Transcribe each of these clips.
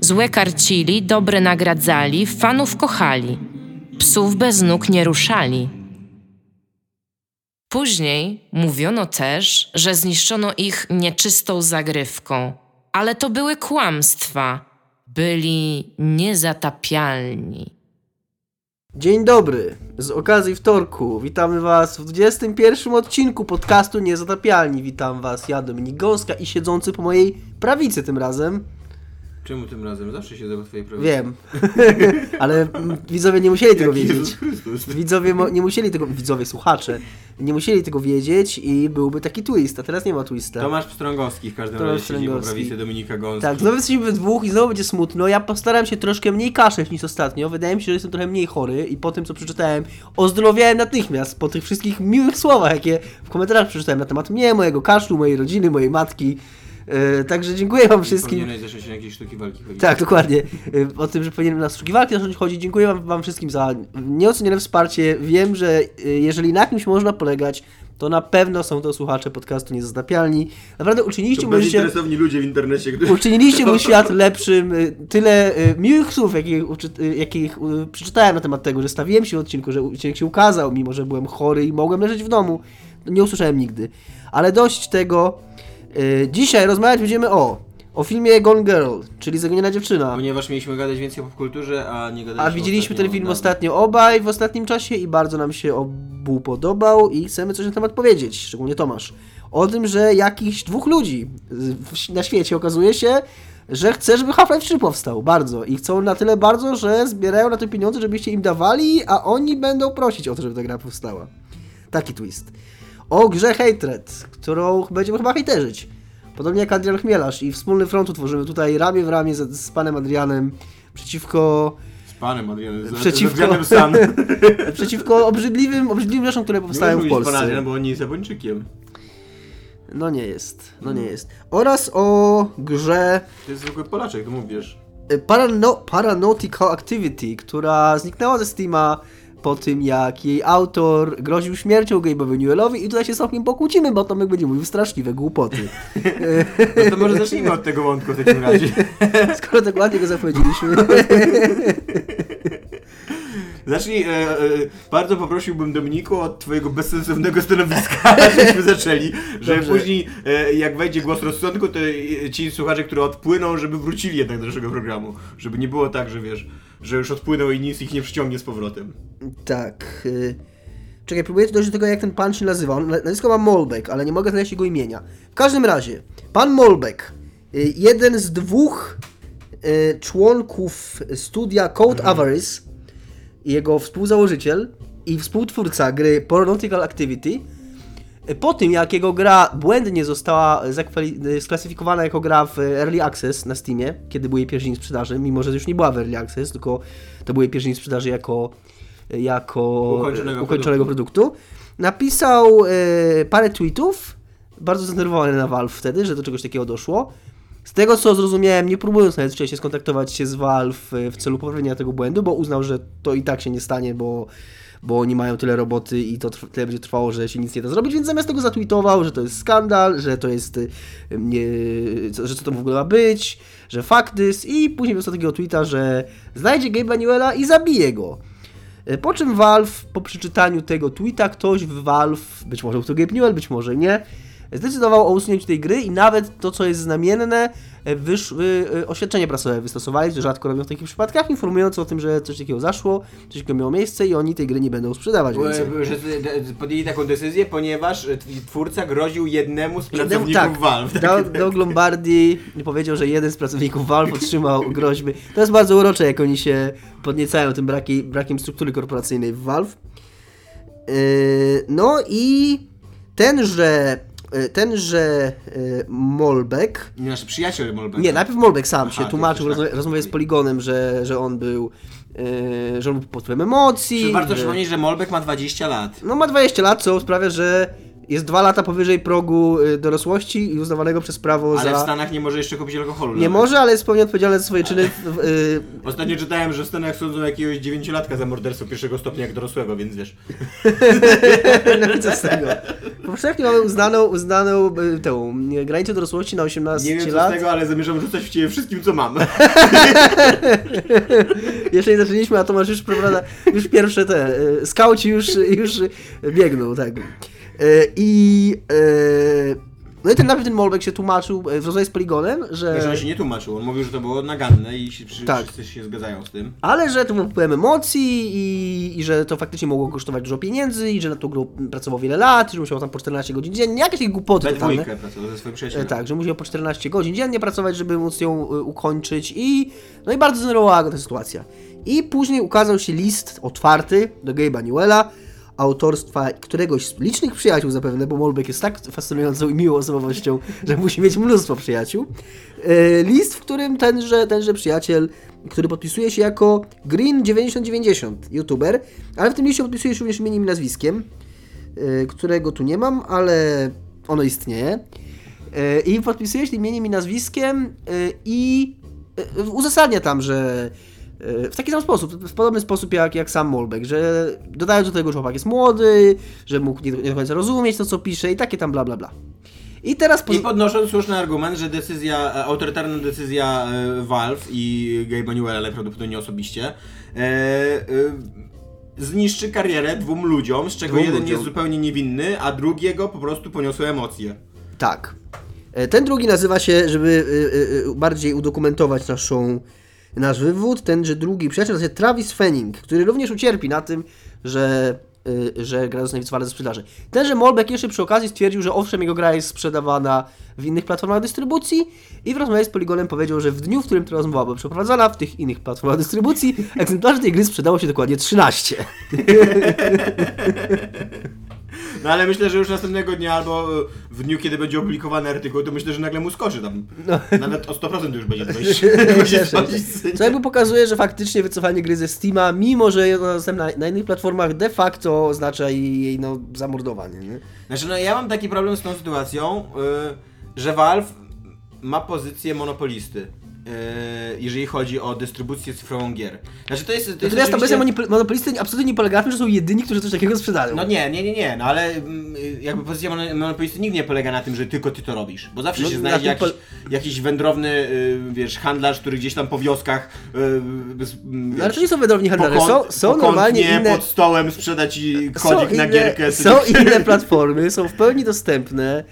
Złe karcili, dobre nagradzali, fanów kochali. Psów bez nóg nie ruszali. Później mówiono też, że zniszczono ich nieczystą zagrywką, ale to były kłamstwa. Byli niezatapialni. Dzień dobry. Z okazji wtorku witamy Was w 21 odcinku podcastu Niezatapialni. Witam Was ja, Dominik Gąska i siedzący po mojej prawicy tym razem. Czemu tym razem? Zawsze siedzę po twojej prawicy. Wiem, ale widzowie nie musieli tego wiedzieć. Widzowie nie musieli tego, widzowie, słuchacze, nie musieli tego wiedzieć i byłby taki twist, a teraz nie ma twista. Tomasz Pstrągowski w każdym Tomasz razie siedzi po prawicy Dominika Gąski. Tak, znowu jesteśmy we dwóch i znowu będzie smutno. Ja postaram się troszkę mniej kaszeć niż ostatnio. Wydaje mi się, że jestem trochę mniej chory i po tym, co przeczytałem, ozdrowiałem natychmiast po tych wszystkich miłych słowach, jakie w komentarzach przeczytałem na temat mnie, mojego kaszlu, mojej rodziny, mojej matki. Yy, także dziękuję wam wszystkim. Powinieneś zacząć na jakieś sztuki walki chodzić. Tak, dokładnie. Y, O tym, że powinienem na sztuki walki zacząć chodzić. Dziękuję wam, wam wszystkim za nieocenione wsparcie. Wiem, że y, jeżeli na kimś można polegać, to na pewno są to słuchacze podcastu Niezatapialni. Naprawdę uczyniliście życie... bezinteresowni ludzie w internecie, którzy... Uczyniliście mój świat lepszym. Tyle miłych słów, jakich, jakich przeczytałem na temat tego, że stawiłem się w odcinku, że odcinek się ukazał, mimo że byłem chory i mogłem leżeć w domu. Nie usłyszałem nigdy. Ale dość tego. Y, Dzisiaj rozmawiać będziemy o, o filmie Gone Girl, czyli Zaginiona dziewczyna. Ponieważ mieliśmy gadać więcej o popkulturze, a nie gadaliśmy A widzieliśmy ten film ostatnio obaj w ostatnim czasie i bardzo nam się obu podobał i chcemy coś na temat powiedzieć, szczególnie Tomasz. O tym, że jakichś dwóch ludzi na świecie okazuje się, że chce, żeby Half-Life 3 powstał. Bardzo. I chcą na tyle bardzo, że zbierają na to pieniądze, żebyście im dawali, a oni będą prosić o to, żeby ta gra powstała. Taki twist. O grze Hatred, którą będziemy chyba hejterzyć. Podobnie jak Adrian Chmielarz i wspólny front utworzymy tutaj ramię w ramię z, z panem Adrianem przeciwko Z panem Adrianem, z, Przeciwko- San. przeciwko obrzydliwym, obrzydliwym rzeczom, które powstają w Nie Polsce. Adrian, bo on nie jest Japończykiem. No nie jest, no nie jest. Oraz o grze To jest zwykły Polaczek, to mówisz. Parano Paranautical Activity, która zniknęła ze Steama po tym, jak jej autor groził śmiercią Gabe'owi Newellowi i tutaj się z Tomkiem pokłócimy, bo Tomek będzie mówił straszliwe głupoty. No to może zacznijmy od tego wątku w takim razie. Skoro tak ładnie go zapowiedzieliśmy. Zacznij, e, e, bardzo poprosiłbym Dominiku od twojego bezsensownego stanowiska, żebyśmy zaczęli, że Dobrze. później e, jak wejdzie głos rozsądku, to ci słuchacze, którzy odpłyną, żeby wrócili jednak do naszego programu. Żeby nie było tak, że wiesz, że już odpłynął i nic ich nie przyciągnie z powrotem. tak. y, Czekaj, próbuję dojść do tego, jak ten pan się nazywa. On, nazwisko ma Molbeck, ale nie mogę znaleźć jego imienia. W każdym razie, pan Molbeck, y, jeden z dwóch y, członków studia Code Avarice, jego współzałożyciel i współtwórca gry Pornautical Activity, po tym jak jego gra błędnie została sklasyfikowana jako gra w Early Access na Steamie, kiedy był jej pierwszy dzień sprzedaży, mimo że już nie była w Early Access, tylko to był jej pierwszy dzień sprzedaży jako, jako Ukończonego ukończonego produktu, napisał y, parę tweetów, bardzo zdenerwowany na Valve wtedy, że do czegoś takiego doszło. Z tego co zrozumiałem, nie próbując nawet wcześniej skontaktować się z Valve y, w celu poprawienia tego błędu, bo uznał, że to i tak się nie stanie, bo, bo oni mają tyle roboty i to tyle będzie trwało, że się nic nie da zrobić, więc zamiast tego zatweetował, że to jest skandal, że to jest y, nie, że co to w ogóle ma być, że fuck this i później wysłał takiego tweeta, że znajdzie Gabe'a Newella i zabije go. E, Po czym Valve, po przeczytaniu tego tweeta, ktoś w Valve, być może był to Gabe Newell, być może nie, zdecydował o usunięciu tej gry i nawet to, co jest znamienne, e, wyszły, e, oświadczenie prasowe wystosowali, co rzadko robią w takich przypadkach, informując o tym, że coś takiego zaszło, coś takiego miało miejsce i oni tej gry nie będą sprzedawać więcej. E, Że podjęli taką decyzję, ponieważ e, tw- twórca groził jednemu z pracowników tak, Valve. Doug, Doug Lombardi powiedział, że jeden z pracowników Valve otrzymał groźby. To jest bardzo urocze, jak oni się podniecają tym braki, brakiem struktury korporacyjnej w Valve. No i tenże e, tenże e, Molbek, Nie nasz przyjaciel Molbeka. nie, najpierw Molbek sam się Aha, tłumaczył w tak. rozmowie z Poligonem, że, że on był, e, że on był pod wpływem emocji. Czy warto że... przypomnieć, że Molbek ma 20 lat. No ma 20 lat, co sprawia, że jest dwa lata powyżej progu y, dorosłości i uznawanego przez prawo Ale w za... Stanach nie może jeszcze kupić alkoholu. Nie nawet. może, ale jest pełni odpowiedzialny za swoje czyny. W, w, y, Ostatnio czytałem, że w Stanach sądzą jakiegoś dziewięciolatka za morderstwo pierwszego stopnia jak dorosłego, więc wiesz. no i co z tego? Powszechnie mamy uznaną, uznaną y, tę granicę dorosłości na 18 Nie wiem co lat. z tego, ale zamierzam rzucać w ciebie wszystkim, co mam. Jeszcze nie zaczęliśmy, a Tomasz już prawda, już pierwsze te, skauci już, już biegną, tak. Y, I y, no i ten najpierw ten Molbek się tłumaczył y, w rozmowie z Poligonem, że... Że on się nie tłumaczył, on mówił, że to było naganne i się, Tak. wszyscy się zgadzają z tym. Ale że to był wpływem emocji i, i że to faktycznie mogło kosztować dużo pieniędzy i że nad tą grą pracował wiele lat, że musiał tam po 14 godzin dziennie, jakieś takie głupoty We totalne. pracował ze swoim E, przyjacielem. Tak, że musiał po 14 godzin dziennie pracować, żeby móc ją ukończyć i no i bardzo zdenerwowała go ta sytuacja. I później ukazał się list otwarty do Gabe'a Newella, autorstwa któregoś z licznych przyjaciół zapewne, bo Molbeck jest tak fascynującą i miłą osobowością, że musi mieć mnóstwo przyjaciół. E, List, w którym tenże, tenże przyjaciel, który podpisuje się jako Green9090, youtuber, ale w tym liście podpisuje się również imieniem i nazwiskiem, e, którego tu nie mam, ale ono istnieje. E, I podpisuje się imieniem i nazwiskiem i uzasadnia tam, że w taki sam sposób, w podobny sposób jak, jak sam Molbeck, że dodając do tego, że chłopak jest młody, że mógł nie, nie do końca rozumieć to, co pisze i takie tam bla bla bla. I teraz po... I podnosząc słuszny argument, że decyzja, e, autorytarna decyzja e, Valve i Gabe'a Newella najprawdopodobniej osobiście e, e, zniszczy karierę dwóm ludziom, z czego Dwóm jeden ludziom. jest zupełnie niewinny, a drugiego po prostu poniosły emocje. Tak. E, Ten drugi nazywa się, żeby bardziej udokumentować naszą, nasz wywód, tenże drugi przyjaciel się Travis Fenning, który również ucierpi na tym, że, y, że gra zostanie wycofana ze sprzedaży. Tenże Molbeck jeszcze przy okazji stwierdził, że owszem, jego gra jest sprzedawana w innych platformach dystrybucji i w rozmowie z Polygonem powiedział, że w dniu, w którym ta rozmowa była przeprowadzana w tych innych platformach dystrybucji, egzemplarzy tej gry sprzedało się dokładnie 13. No ale myślę, że już następnego dnia albo e, w dniu, kiedy będzie opublikowany artykuł, to myślę, że nagle mu skoczy tam. Nawet o 100% już będzie dojść. Musi sprawdzić cenie. Co jakby pokazuje, że faktycznie wycofanie gry ze Steama, mimo że jest dostępna na innych platformach, de facto oznacza jej, no, zamordowanie. Nie? Znaczy, no ja mam taki problem z tą sytuacją, y, że Valve ma pozycję monopolisty. Y, Jeżeli chodzi o dystrybucję cyfrową gier. Znaczy to jest. To jest Natomiast ta oczywiście- pozycja monopol- monopolisty absolutnie nie polega na tym, że są jedyni, którzy coś takiego sprzedają. No nie, nie, nie, nie, no ale mm, jakby pozycja mono- monopolisty nigdy nie polega na tym, że tylko ty to robisz, bo zawsze No, się na znajdzie jakiś, jakiś wędrowny, y, wiesz, handlarz, który gdzieś tam po wioskach, y, bez, mm, No, ale wiesz, to nie są wędrowni handlarze, są, są normalnie inne... pod stołem sprzeda ci Są kodzik na gierkę. są inne platformy, są w pełni dostępne.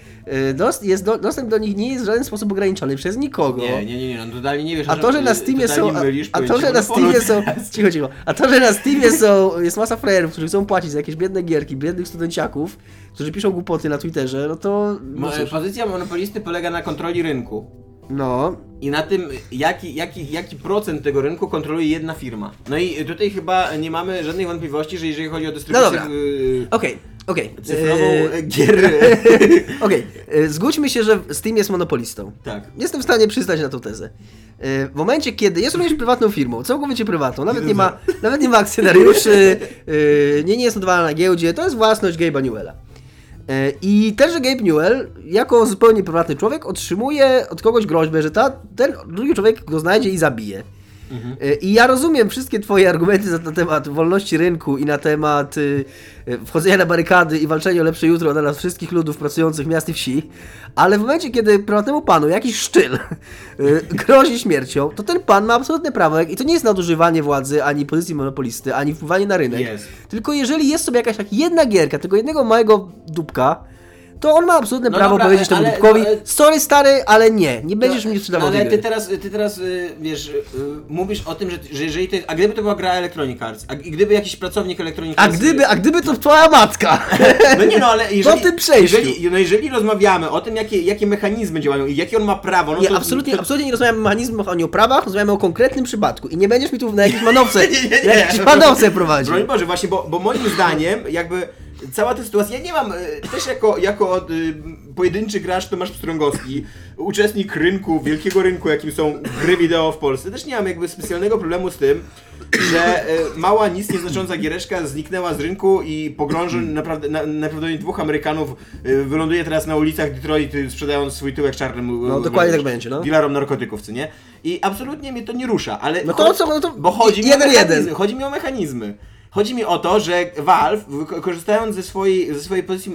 Y, Dost, jest do, dostęp do nich nie jest w żaden sposób ograniczony przez nikogo. Nie, nie, nie, nie, no totalnie nie wiesz. A to, że na Steamie są. mylisz A, a to, że na Steamie są. Cicho, cicho. A to, że na Steamie są. Jest masa frajerów, którzy chcą płacić za jakieś biedne gierki, biednych studenciaków, którzy piszą głupoty na Twitterze, no to. No. Pozycja monopolisty polega na kontroli rynku. No. I na tym, jaki, jaki, jaki procent tego rynku kontroluje jedna firma. No i tutaj chyba nie mamy żadnej wątpliwości, że jeżeli chodzi o dystrybucję No dobra. y, Okej, okej. cyfrową Eee, y, gier. Okej, e, zgódźmy się, że Steam jest monopolistą. tak. Jestem w stanie przystać na tą tezę. E, W momencie, kiedy jest również prywatną firmą, całkowicie prywatną, nawet nie ma, nawet nie ma akcjonariuszy, e, nie, nie jest notowana na giełdzie, to jest własność Gabe'a Newella. E, I tenże Gabe Newell, jako zupełnie prywatny człowiek, otrzymuje od kogoś groźbę, że ta, ten drugi człowiek go znajdzie i zabije. E, I ja rozumiem wszystkie twoje argumenty na temat wolności rynku i na temat y, wchodzenia na barykady i walczenia o lepsze jutro dla nas wszystkich ludów pracujących miast i wsi, ale w momencie, kiedy prywatnemu panu jakiś sztyl y, grozi śmiercią, to ten pan ma absolutne prawo, i to nie jest nadużywanie władzy, ani pozycji monopolisty, ani wpływanie na rynek, Jest. tylko jeżeli jest sobie jakaś tak jedna gierka, tego jednego małego dupka, to on ma absolutne No prawo dobra, powiedzieć temu ale- dupkowi, no, ale- sorry stary, ale nie, nie będziesz To- mnie sprzedawał Ale tej ty teraz, ty teraz y, wiesz, y, mówisz o tym, że, że jeżeli to jest, a gdyby to była gra Electronic Arts, a gdyby jakiś pracownik Electronic A Arts... gdyby, a gdyby to twoja matka. No nie no, ale jeżeli, tym przejściu. jeżeli, no jeżeli rozmawiamy o tym, jakie, jakie mechanizmy działają i jakie on ma prawo, no Nie, to... absolutnie, to, absolutnie nie rozmawiamy o mechanizmach ani o prawach, rozmawiamy o konkretnym przypadku. I nie będziesz mi tu na jakieś manowce, Nie, nie, nie. jakieś manowce prowadził. Broń Boże, właśnie, bo, bo moim zdaniem jakby cała ta sytuacja, ja nie mam, e, też jako, jako y, pojedynczy gracz Tomasz Pstrągowski, uczestnik rynku, wielkiego rynku, jakim są gry wideo w Polsce, też nie mam jakby specjalnego problemu z tym, że e, mała, nic nieznacząca giereczka zniknęła z rynku i pogrąży naprawdę, na, najprawdopodobniej dwóch Amerykanów e, wyląduje teraz na ulicach Detroit sprzedając swój tyłek czarnym No, dokładnie tak będzie, no. dealerom narkotyków, co nie? I absolutnie mnie to nie rusza, ale No to co, no to bo chodzi mi, jeden, o mechanizmy, jeden. chodzi mi o mechanizmy. Chodzi mi o to, że Valve, korzystając ze swojej, ze swojej pozycji,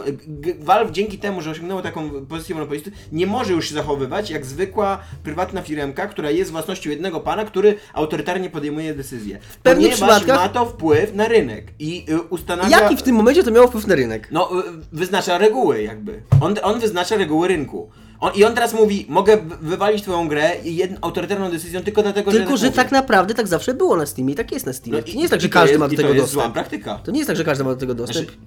Valve dzięki temu, że osiągnęło taką pozycję monopolisty, nie może już się zachowywać jak zwykła prywatna firmka, która jest własnością jednego pana, który autorytarnie podejmuje decyzje. pewnych Ponieważ przypadkach- ma to wpływ na rynek i y, ustanawia... Jaki w tym momencie to miało wpływ na rynek? No, y, wyznacza reguły jakby. On, on wyznacza reguły rynku. On, I on teraz mówi, mogę wy- wywalić twoją grę i jedną autorytarną decyzją tylko dlatego, że... Tylko, że mówię. tak naprawdę tak zawsze było na Steamie i tak jest na Steamie. No to i- nie jest tak, że to każdy jest- ma do i to tego jest zła dostęp. praktyka. To nie jest tak, że każdy ma do tego dostęp. Znaczy,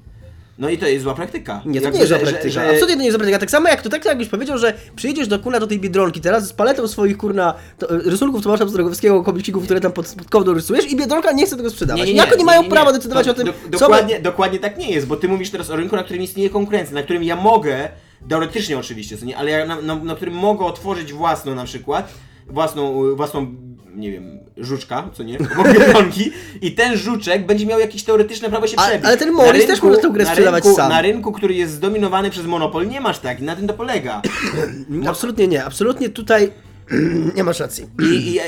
No i to jest zła praktyka. Nie, to Jakby, nie jest zła że- że- praktyka. że- Absolutnie to nie jest zła praktyka. Tak samo jak to tak jakbyś powiedział, że przyjedziesz do kurna do tej Biedronki teraz z paletą swoich kurna to, e, rysunków Tomasza Pstrogowskiego, komiksików, które tam pod, pod kołdą rysujesz i Biedronka nie chce tego sprzedawać. Jako nie, mają prawa decydować To o tym, do, co... dokładnie, dokładnie tak nie jest, bo ty mówisz teraz o rynku, na którym istnieje konkurencja, na którym ja mogę, teoretycznie oczywiście, co nie, ale ja na, na, na którym mogę otworzyć własną na przykład, własną, y, własną nie wiem, żuczka, co nie, obok Biedronki i ten żuczek będzie miał jakieś teoretyczne prawo się A- przebić. ale ten Morris też może tę grę sprzedawać rynku, sam. Na rynku, który jest zdominowany przez monopol, nie masz tak, na tym to polega. Absolutnie nie. Absolutnie tutaj nie masz racji. I, I ja-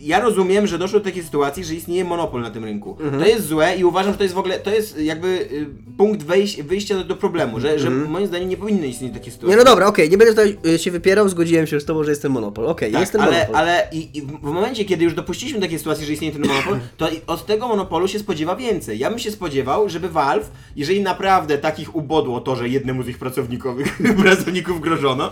ja rozumiem, że doszło do takiej sytuacji, że istnieje monopol na tym rynku. Mhm. To jest złe i uważam, że to jest w ogóle, to jest jakby y, punkt wejś, wyjścia do, do problemu, że, że moim zdaniem nie powinny istnieć takie sytuacje. Mhm. Nie no dobra, okej, nie będę tutaj y, się wypierał, zgodziłem się z tobą, że jest ten monopol. Okej, Tak, jest ten ale, monopol. ale i, i w w momencie, kiedy już dopuściliśmy takiej sytuacji, że istnieje ten monopol, to i od tego monopolu się spodziewa więcej. Ja bym się spodziewał, żeby Valve, jeżeli naprawdę takich ubodło to, że jednemu z ich pracownikowych, pracowników grożono,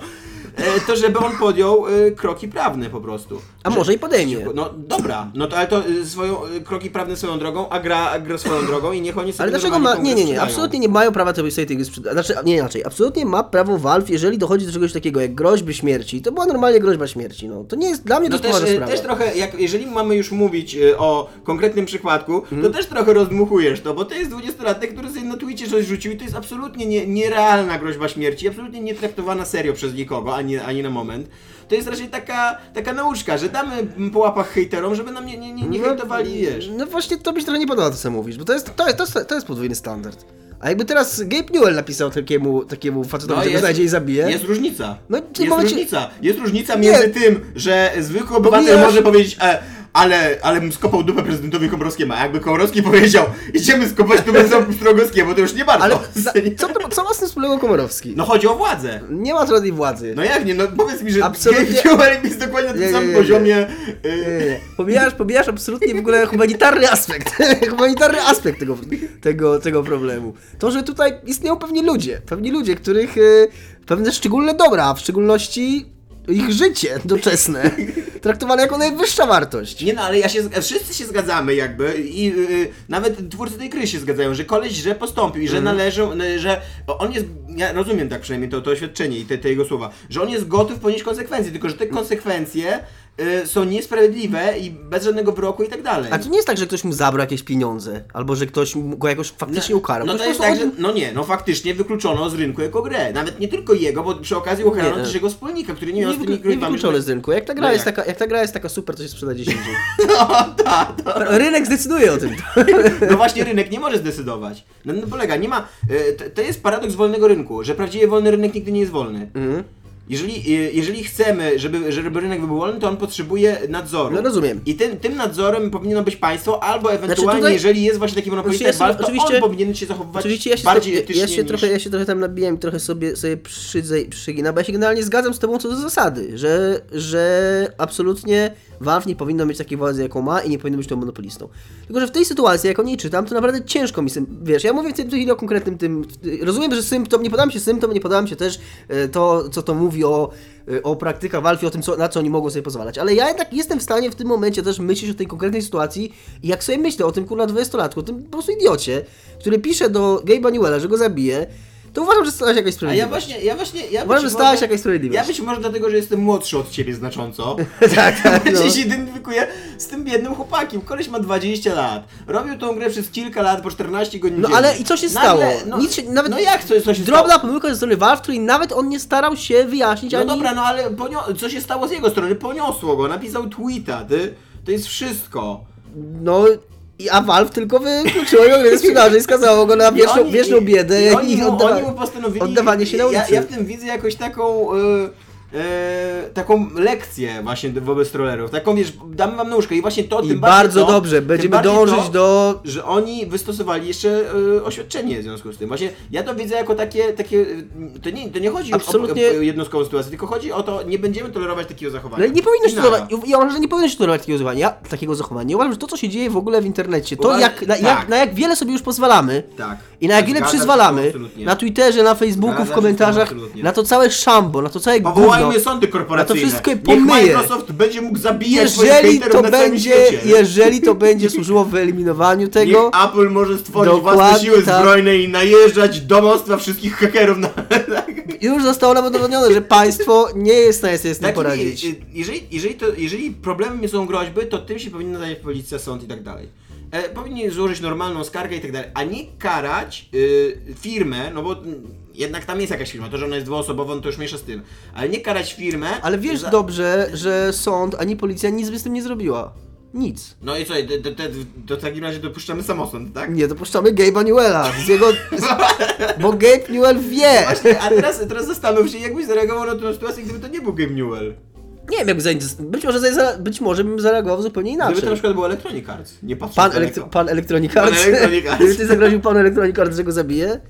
to żeby on podjął e, kroki prawne po prostu. A może i podejmie. No dobra, no to ale to y, swoją, kroki prawne swoją drogą, a gra, a gra swoją drogą i niech oni sobie Ale dlaczego ma... Nie, nie, nie, absolutnie nie mają prawa sobie tej gry sprzedać. Znaczy, nie inaczej, absolutnie ma prawo Valve, jeżeli dochodzi do czegoś takiego jak groźby śmierci. To była normalnie groźba śmierci, no. To nie jest, dla mnie to No jest też, sprawa. też trochę, jak, jeżeli mamy już mówić o konkretnym przypadku, Mhm. to też trochę rozdmuchujesz to, bo to jest 20-latek, który sobie na Twitcie coś rzucił i to jest absolutnie nie, nierealna groźba śmierci, absolutnie nie traktowana serio przez nikogo, ani, ani na moment. To jest raczej taka, taka nauczka, że damy po łapach hejterom, żeby nam nie, nie, nie, nie hejtowali, wiesz. No właśnie, to mi się trochę nie podoba to, co mówisz, bo to jest, to jest, to jest, to jest podwójny standard. A jakby teraz Gabe Newell napisał takiemu, takiemu facetowi, że go znajdzie i zabije. jest różnica. No, jest momencie- różnica. Jest różnica Nie. między tym, że zwykły obywatel Pomijasz- może powiedzieć, e, ale, ale bym skopał dupę prezydentowi Komorowskiemu, a jakby Komorowski powiedział, idziemy skopać dupę Strogowskiemu, to już nie bardzo. Ale za, co, to, co ma z tym wspólnego Komorowski? No chodzi o władzę. Nie ma żadnej władzy. No jak nie, no powiedz mi, że Absolutnie- Newell jest dokładnie na tym Nie, samym nie, nie. poziomie. Nie, y, nie, nie. Pomijasz, pomijasz absolutnie w ogóle humanitarny aspekt. humanitarny aspekt tego, tego, tego problemu. To, że tutaj istnieją pewni ludzie, pewni ludzie, których y, pewne szczególne dobra, a w szczególności ich życie doczesne, traktowane jako najwyższa wartość. Nie no, ale ja się, wszyscy się zgadzamy jakby i y, nawet twórcy tej gry się zgadzają, że koleś źle postąpił i że Mhm. należą, że on jest, ja rozumiem tak przynajmniej to, to oświadczenie i te, te jego słowa, że on jest gotów ponieść konsekwencje, tylko że te konsekwencje są niesprawiedliwe i bez żadnego wyroku i tak dalej. A to nie jest tak, że ktoś mu zabrał jakieś pieniądze, albo że ktoś go jakoś faktycznie ukarał. No to jest tak, od- że, no nie, no faktycznie wykluczono z rynku jako grę. Nawet nie tylko jego, bo przy okazji ukarano Nie. też jego wspólnika, który nie miał nie, z tymi nie groźbami. wykluczone z rynku. Jak ta gra, No jest jak? taka, jak ta gra jest taka super, to się sprzeda 10 indziej. No tak, Rynek zdecyduje o tym. No właśnie rynek nie może zdecydować. No, no polega, nie ma. To, to jest paradoks wolnego rynku, że prawdziwie wolny rynek nigdy nie jest wolny. Mhm. Jeżeli, e, jeżeli chcemy, żeby, żeby rynek był wolny, to on potrzebuje nadzoru. No rozumiem. I tym, tym nadzorem powinno być państwo, albo ewentualnie, tutaj- jeżeli jest właśnie taki monopolista Znaczy, ja sobie- to on powinien się zachowywać Oczywiście ja się, bardziej ja, etycznie ja się niż... trochę, ja się trochę tam nabijam i trochę sobie, sobie przydzę, przyginam, bo ja się generalnie zgadzam z tobą co do zasady, że, że absolutnie Valve nie powinno mieć takiej władzy, jaką ma i nie powinno być tą monopolistą. Tylko, że w tej sytuacji, jak o niej czytam, to naprawdę ciężko mi, wiesz, ja mówię w tej chwili o konkretnym tym, rozumiem, że symptom, nie podam się symptom, nie podam się też e, to, co to mówi o, e, o praktykach Valve i o tym, co, na co oni mogą sobie pozwalać, ale ja jednak jestem w stanie w tym momencie też myśleć o tej konkretnej sytuacji i jak sobie myślę o tym kurna 20-latku, o tym po prostu idiocie, który pisze do Gabe'a Newella, że go zabije, to uważam, że stała się jakaś A ja właśnie, ja właśnie, ja Uważam, że być stała może- jakaś sprawiedliwość. Ja być może dlatego, że jestem młodszy od ciebie znacząco. tak, tak, no. Ja się identyfikuję z tym biednym chłopakiem. Koleś ma 20 lat. Robił tą grę przez kilka lat, po 14 godzin No dziennie. ale i co się Nagle- stało? No, Nic się, nawet no jak co, co się drobna stało? pomyłka ze strony Valve, której nawet on nie starał się wyjaśnić No ani... dobra, no ale ponio- co się stało z jego strony? Poniosło go, napisał tweeta, ty. To jest wszystko. No, i- a Valve tylko wykluczyło go ze sprzedaży i skazało go na I wieczną, oni- wieczną biedę i i, oddawa- oni mu postanowili. oddawanie się na ja, ulicy. ja w tym widzę jakoś taką. e, e, taką lekcję właśnie wobec trollerów. Taką wiesz, damy wam nóżkę i właśnie to I tym bardziej bardzo to, dobrze, tym będziemy bardziej dążyć to, do... że oni wystosowali jeszcze e, oświadczenie w związku z tym. Właśnie ja to widzę jako takie, takie e, to, nie, to nie chodzi Absolutnie. o, o jednostkową sytuację, tylko chodzi o to, nie będziemy tolerować takiego zachowania. No i nie powinno się tolerować, ja uważam, że nie powinno się tolerować takiego zachowania, takiego zachowania. Ja uważam, że to, co się dzieje w ogóle w internecie, to jak, na, tak. jak, na jak wiele sobie już pozwalamy Tak. i na jak wiele przyzwalamy, na Twitterze, na Facebooku, Zgadzam w komentarzach, na to całe szambo, na to całe gówno. Powołajmy sądy korporacyjne. Ja to wszystko Niech pomyję. Microsoft będzie mógł zabijać Jeżeli to na całym będzie, świecie. jeżeli to będzie służyło wyeliminowaniu tego, Niech Apple może stworzyć Dokładnie własne siły tak. zbrojne i najeżdżać domostwa wszystkich hakerów na... już zostało nawet udowodnione, że państwo nie jest w stanie sobie z tym Takimi, poradzić. y, jeżeli, jeżeli, to, jeżeli problemem są groźby, to tym się powinna zająć policja, sąd i tak dalej. E, powinni złożyć normalną skargę i tak dalej, a nie karać y, firmę, no bo jednak tam jest jakaś firma, to, że ona jest dwuosobową, to już mniejsza z tym, ale nie karać firmę... Ale wiesz za- dobrze, że sąd ani policja nic by z tym nie zrobiła. Nic. No i co, to w takim razie dopuszczamy samosąd, tak? Nie dopuszczamy Gabe'a Newella z jego... Z, bo Gabe Newell wie. Właśnie, a teraz, teraz zastanów się, jakbyś zareagował na tę sytuację, gdyby to nie był Game Newell. Nie wiem, jak być może, być może bym zareagował zupełnie Gdyby to na inaczej. przykład był Electronic Arts, nie patrząc Pan, elektro, pan Electronic Arts. Pan Electronic Arts. Gdyby ty zagroził panu Electronic Arts, że go zabije?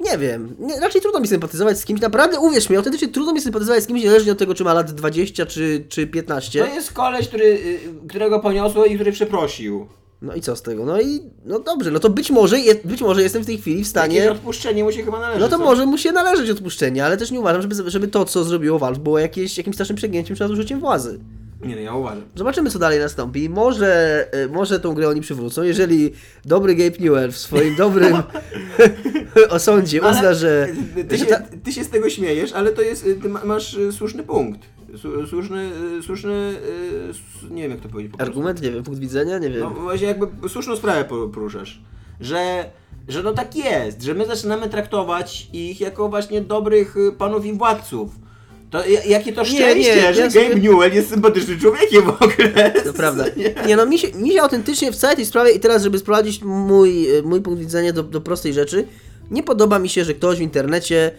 Nie wiem. Nie, raczej trudno mi sympatyzować z kimś. Naprawdę, uwierz mi, autentycznie trudno mi sympatyzować z kimś, niezależnie od tego, czy ma lat 20 czy, czy 15. To jest koleś, który, y, którego poniosło i który przeprosił. No i co z tego? No i no dobrze, no to być może, je, być może jestem w tej chwili w Jakieś stanie. odpuszczenie mu się chyba należy. No to co? może mu się należeć odpuszczenie, ale też nie uważam, żeby, żeby to, co zrobiło Valve, było jakieś, jakimś strasznym przegięciem czy nadużyciem władzy. Nie, no ja uważam. Zobaczymy, co dalej nastąpi. Może, e, może tą grę oni przywrócą, jeżeli dobry Gabe Newell w swoim dobrym osądzie uzna, że... Ty się, ty się z tego śmiejesz, ale to jest, y, ty ma- masz y, słuszny punkt. Słuszny, y, słuszny, nie wiem jak to powiedzieć. Argument, nie wiem, punkt widzenia, nie wiem. No właśnie jakby słuszną sprawę po- poruszasz, że, że no tak jest, że my zaczynamy traktować ich jako właśnie dobrych panów i władców. To ja- jakie to Nie, szczęście, nie, że ja Gabe sobie- Newell jest sympatycznym człowiekiem w ogóle. To prawda. Nie. Nie no, mi się, mi się autentycznie w całej tej sprawie i teraz, żeby sprowadzić mój, mój punkt widzenia do, do prostej rzeczy, nie podoba mi się, że ktoś w internecie,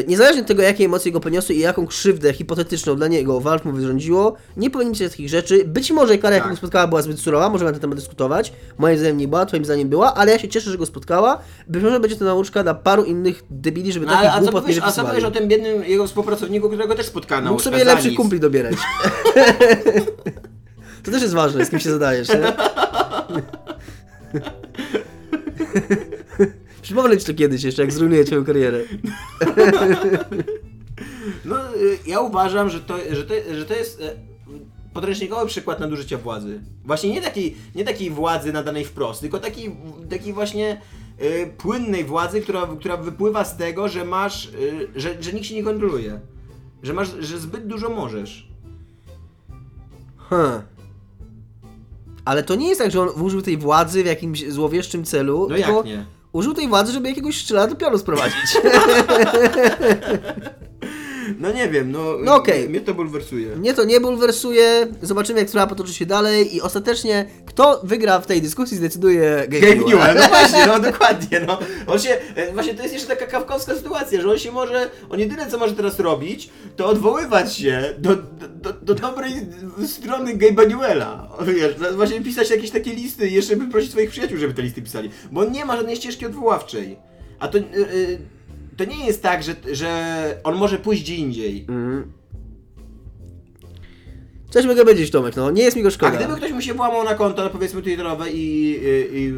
e, niezależnie od tego, jakie emocje go poniosły i jaką krzywdę hipotetyczną dla niego Valve mu wyrządziło, nie powinien się takich rzeczy. Być może kara, jaką Tak. go spotkała, była zbyt surowa, możemy na ten temat dyskutować. Moim zdaniem nie była, twoim zdaniem była, ale ja się cieszę, że go spotkała. Być może będzie to nauczka dla paru innych debili, żeby No, takich ale, a, co głupot nie a co powiesz o tym biednym jego współpracowniku, którego też spotkała Mógł nauczka sobie za lepszych nic. kumpli dobierać. to też jest ważne, z kim się zadajesz, nie? Przypomnę ci to kiedyś jeszcze, jak zrujnuję twoją karierę. No, y, ja uważam, że to, że to, że to jest e, podręcznikowy przykład nadużycia władzy. Właśnie nie takiej, nie takiej władzy nadanej wprost, tylko takiej, takiej właśnie e, płynnej władzy, która, która wypływa z tego, że masz, że, że nikt się nie kontroluje. Że masz, że zbyt dużo możesz. Hmm. Ale to nie jest tak, że on użył tej władzy w jakimś złowieszczym celu, No tylko jak nie? Użył tej władzy, żeby jakiegoś do pionu sprowadzić. No nie wiem, no, No okej. mnie to bulwersuje. Mnie to nie bulwersuje, zobaczymy jak sprawa potoczy się dalej i ostatecznie kto wygra w tej dyskusji zdecyduje Gabe Game Newell. No właśnie, no dokładnie, no. On się, e, właśnie to jest jeszcze taka kawkowska sytuacja, że on się może, on jedyne co może teraz robić, to odwoływać się do, do, do, do dobrej strony Gabe'a Newella. Wiesz, no, właśnie pisać jakieś takie listy i jeszcze by prosić swoich przyjaciół, żeby te listy pisali. Bo on nie ma żadnej ścieżki odwoławczej. A to, y, y, to nie jest tak, że, że on może pójść gdzie indziej. Mhm. Coś mogę powiedzieć, Tomek, no nie jest mi go A szkoda. gdyby ktoś mu się włamał na konto, powiedzmy twitterowe i, i, i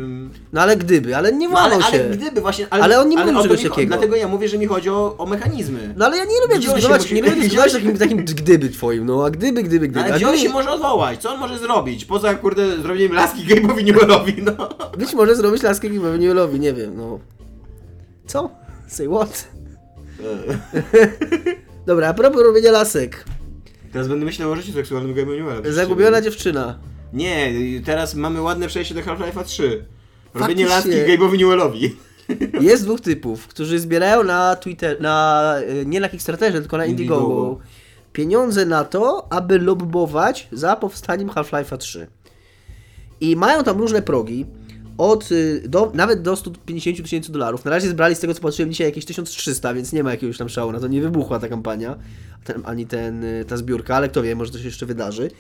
No ale gdyby, ale nie No, ale, włamał się. ale gdyby właśnie. Ale on nie mówił czegoś takiego. Dlatego ja mówię, że mi chodzi o, o mechanizmy. No ale ja nie lubię dyskutować, musi- nie lubię dyskutować takim, takim gdyby twoim, no a gdyby, gdyby, gdyby. Ale A gdzie on się może odwołać? Co on może zrobić? Poza kurde zrobieniem laski Gabe'owi Newellowi, no. Być może zrobić laskę Gabe'owi Newellowi, nie wiem, no. Co? Say what? E, Dobra, a propos robienia lasek. Teraz będę myślał o życiu seksualnym Gabe'u Newella. Zagubiona dziewczyna. Nie, teraz mamy ładne przejście do Half-Life'a 3. Robienie laski Gabe'owi Newellowi. Jest dwóch typów, którzy zbierają na Twitter, na, y, nie na Kickstarterze, tylko na Indiegogo, Indiegogo. pieniądze na to, aby lobbować za powstaniem Half-Life'a 3. I mają tam różne progi, od, y, do, nawet do 150 tysięcy dolarów. Na razie zbrali z tego, co patrzyłem dzisiaj, jakieś 1300, więc nie ma jakiegoś tam szału, na to nie wybuchła ta kampania, ten, ani ten, y, ta zbiórka, ale kto wie, może to się jeszcze wydarzy.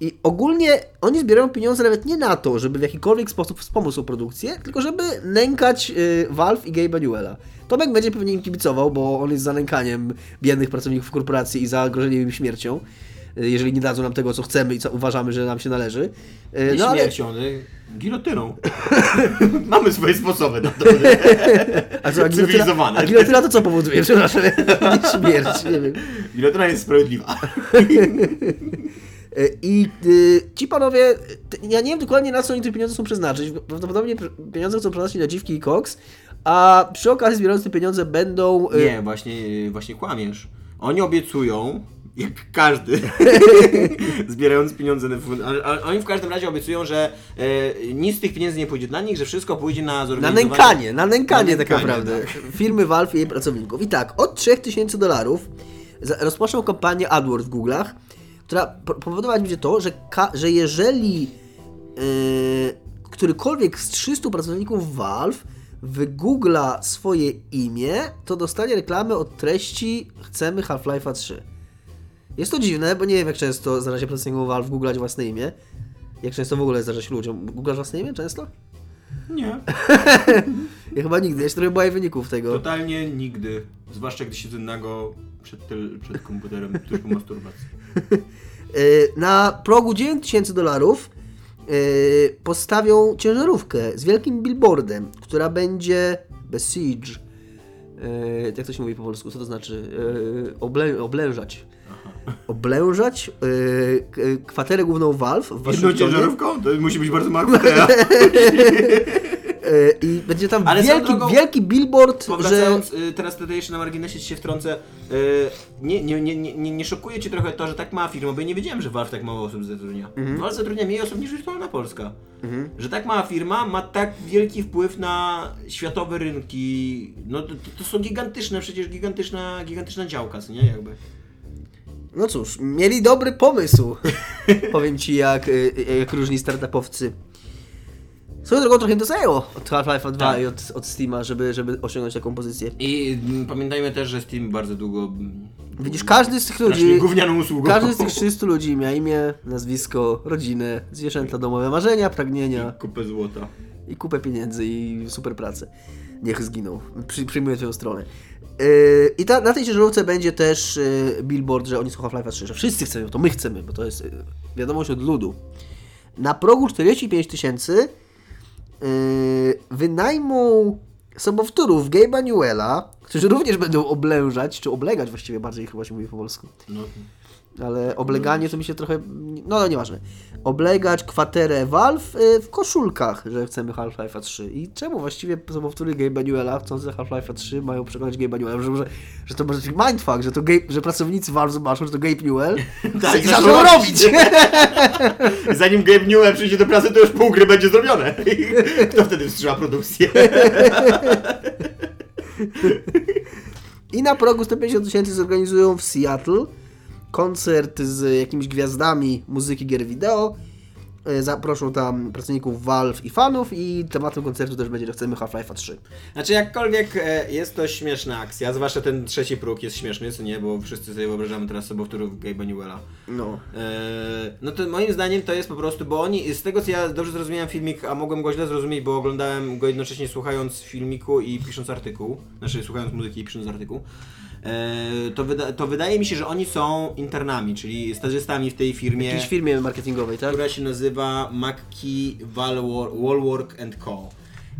I ogólnie oni zbierają pieniądze nawet nie na to, żeby w jakikolwiek sposób wspomóc tą produkcję, tylko żeby nękać y, Valve i Gabe'a Newella. Tomek będzie pewnie im kibicował, bo on jest za nękaniem biednych pracowników korporacji i za grożeniem im śmiercią, jeżeli nie dadzą nam tego, co chcemy i co uważamy, że nam się należy. Y, Nie no ale- śmiercią, ale gilotyną. Mamy swoje sposoby na to. A co, a gilotyna, Cywilizowane. a gilotyna to co powoduje? Przepraszam, nie śmierć, nie wiem. Gilotyna jest sprawiedliwa. E, I y, ci panowie, ja nie wiem dokładnie na co oni te pieniądze chcą przeznaczyć. Prawdopodobnie pr- pieniądze chcą przeznaczyć na dziwki i koks, a przy okazji zbierając te pieniądze będą. y, Nie, właśnie, właśnie kłamiesz. Oni obiecują, jak każdy, zbierając pieniądze na fund, oni w każdym razie obiecują, że e, nic z tych pieniędzy nie pójdzie dla nich, że wszystko pójdzie na Na zorganizowanie... nękanie, na nękanie Na tak nękanie, naprawdę. tak. Firmy Valve i jej pracowników. I tak, od 3000 dolarów rozpoczną kampanię AdWords w Google'ach, która po- powodować będzie to, że, że jeżeli yy, którykolwiek z 300 pracowników Valve wygoogla swoje imię, to dostanie reklamę od treści chcemy Half-Life'a 3. Jest to dziwne, bo nie wiem jak często zdarza się pracownikom Valve googlać własne imię. Jak często w ogóle zdarza się ludziom. Googlasz własne imię często? Nie, Ja chyba nigdy, się trochę boję wyników tego. totalnie nigdy. Zwłaszcza gdy siedzę nago przed, tel, przed komputerem, po masturbacji. Y, Na progu 9000 dolarów y, postawią ciężarówkę z wielkim billboardem, która będzie besiege. Y, Jak to się mówi po polsku? Co to znaczy? Oblę, oblężać. Oblężać y, k- kwaterę główną Valve w Jedną Waszyngtonie. ciężarówką? To musi być bardzo mała. Y, I będzie tam Ale wielki, drogą- wielki billboard, że... Powracając, y, teraz tutaj jeszcze na marginesie ci się wtrącę, nie, nie, nie, nie, nie, szokuje cię trochę to, że tak mała firma, bo ja nie wiedziałem, że Valve tak mało osób zatrudnia. Mhm. Valve zatrudnia mniej osób niż wirtualna Polska. Że tak mała firma ma tak wielki wpływ na światowe rynki, no to, to, to są gigantyczne, przecież gigantyczna, gigantyczna działka, co nie jakby. No cóż, mieli dobry pomysł. Powiem ci, jak, y, jak różni startupowcy. Swoją drogą trochę to zajęło od Half-Life 2 Tak. i od, od Steama, żeby, żeby osiągnąć taką pozycję. I mm, pamiętajmy też, że Steam bardzo długo... mm, Widzisz, każdy z tych ludzi, gównianą usługą. każdy z tych 300 ludzi miał imię, nazwisko, rodzinę, zwierzęta domowe, marzenia, pragnienia Kupę złota. i kupę pieniędzy i super pracę. Niech zginą. Przy, przyjmuję twoją stronę. Yy, I ta, na tej ciężarówce będzie też yy, billboard, że oni są Half-Life 3, że wszyscy chcemy, to my chcemy, bo to jest yy, wiadomość od ludu. Na progu 45 tysięcy yy, wynajmą sobowtórów Gabe'a Newella, którzy również będą oblężać, czy oblegać właściwie bardziej chyba się mówi po polsku. No. Ale obleganie to mi się trochę. No, no nieważne. Oblegać kwaterę Valve y, w koszulkach, że chcemy Half-Life'a 3. I czemu właściwie sobowtóry Gabe'a Newella chcące Half-Life'a 3 mają przekonać Gabe'a Newella, że, że, że to może być mindfuck, że to Gabe, że pracownicy Valve zobaczą, że to Gabe Newell Tak, i zaczną robić. Zanim Gabe Newell przyjdzie do pracy, to już pół gry będzie zrobione. Kto wtedy wstrzyma produkcję? I na progu 150 tysięcy zorganizują w Seattle koncert z jakimiś gwiazdami muzyki gier wideo. Y, Zaproszą tam pracowników Valve i fanów i tematem koncertu też będzie, że chcemy Half-Life'a 3. Znaczy jakkolwiek e, jest to śmieszna akcja, zwłaszcza ten trzeci próg jest śmieszny, co nie, bo wszyscy sobie wyobrażamy teraz sobowtórów Gabe'a Newella. No. E, no to moim zdaniem to jest po prostu, bo oni, z tego co ja dobrze zrozumiałem filmik, a mogłem go źle zrozumieć, bo oglądałem go jednocześnie słuchając filmiku i pisząc artykuł, znaczy słuchając muzyki i pisząc artykuł, e, to, wyda to wydaje mi się, że oni są internami, czyli stażystami w tej W firmie, jakiejś firmie marketingowej, tak? która się nazywa McKee Wallwor- Wallwork Co.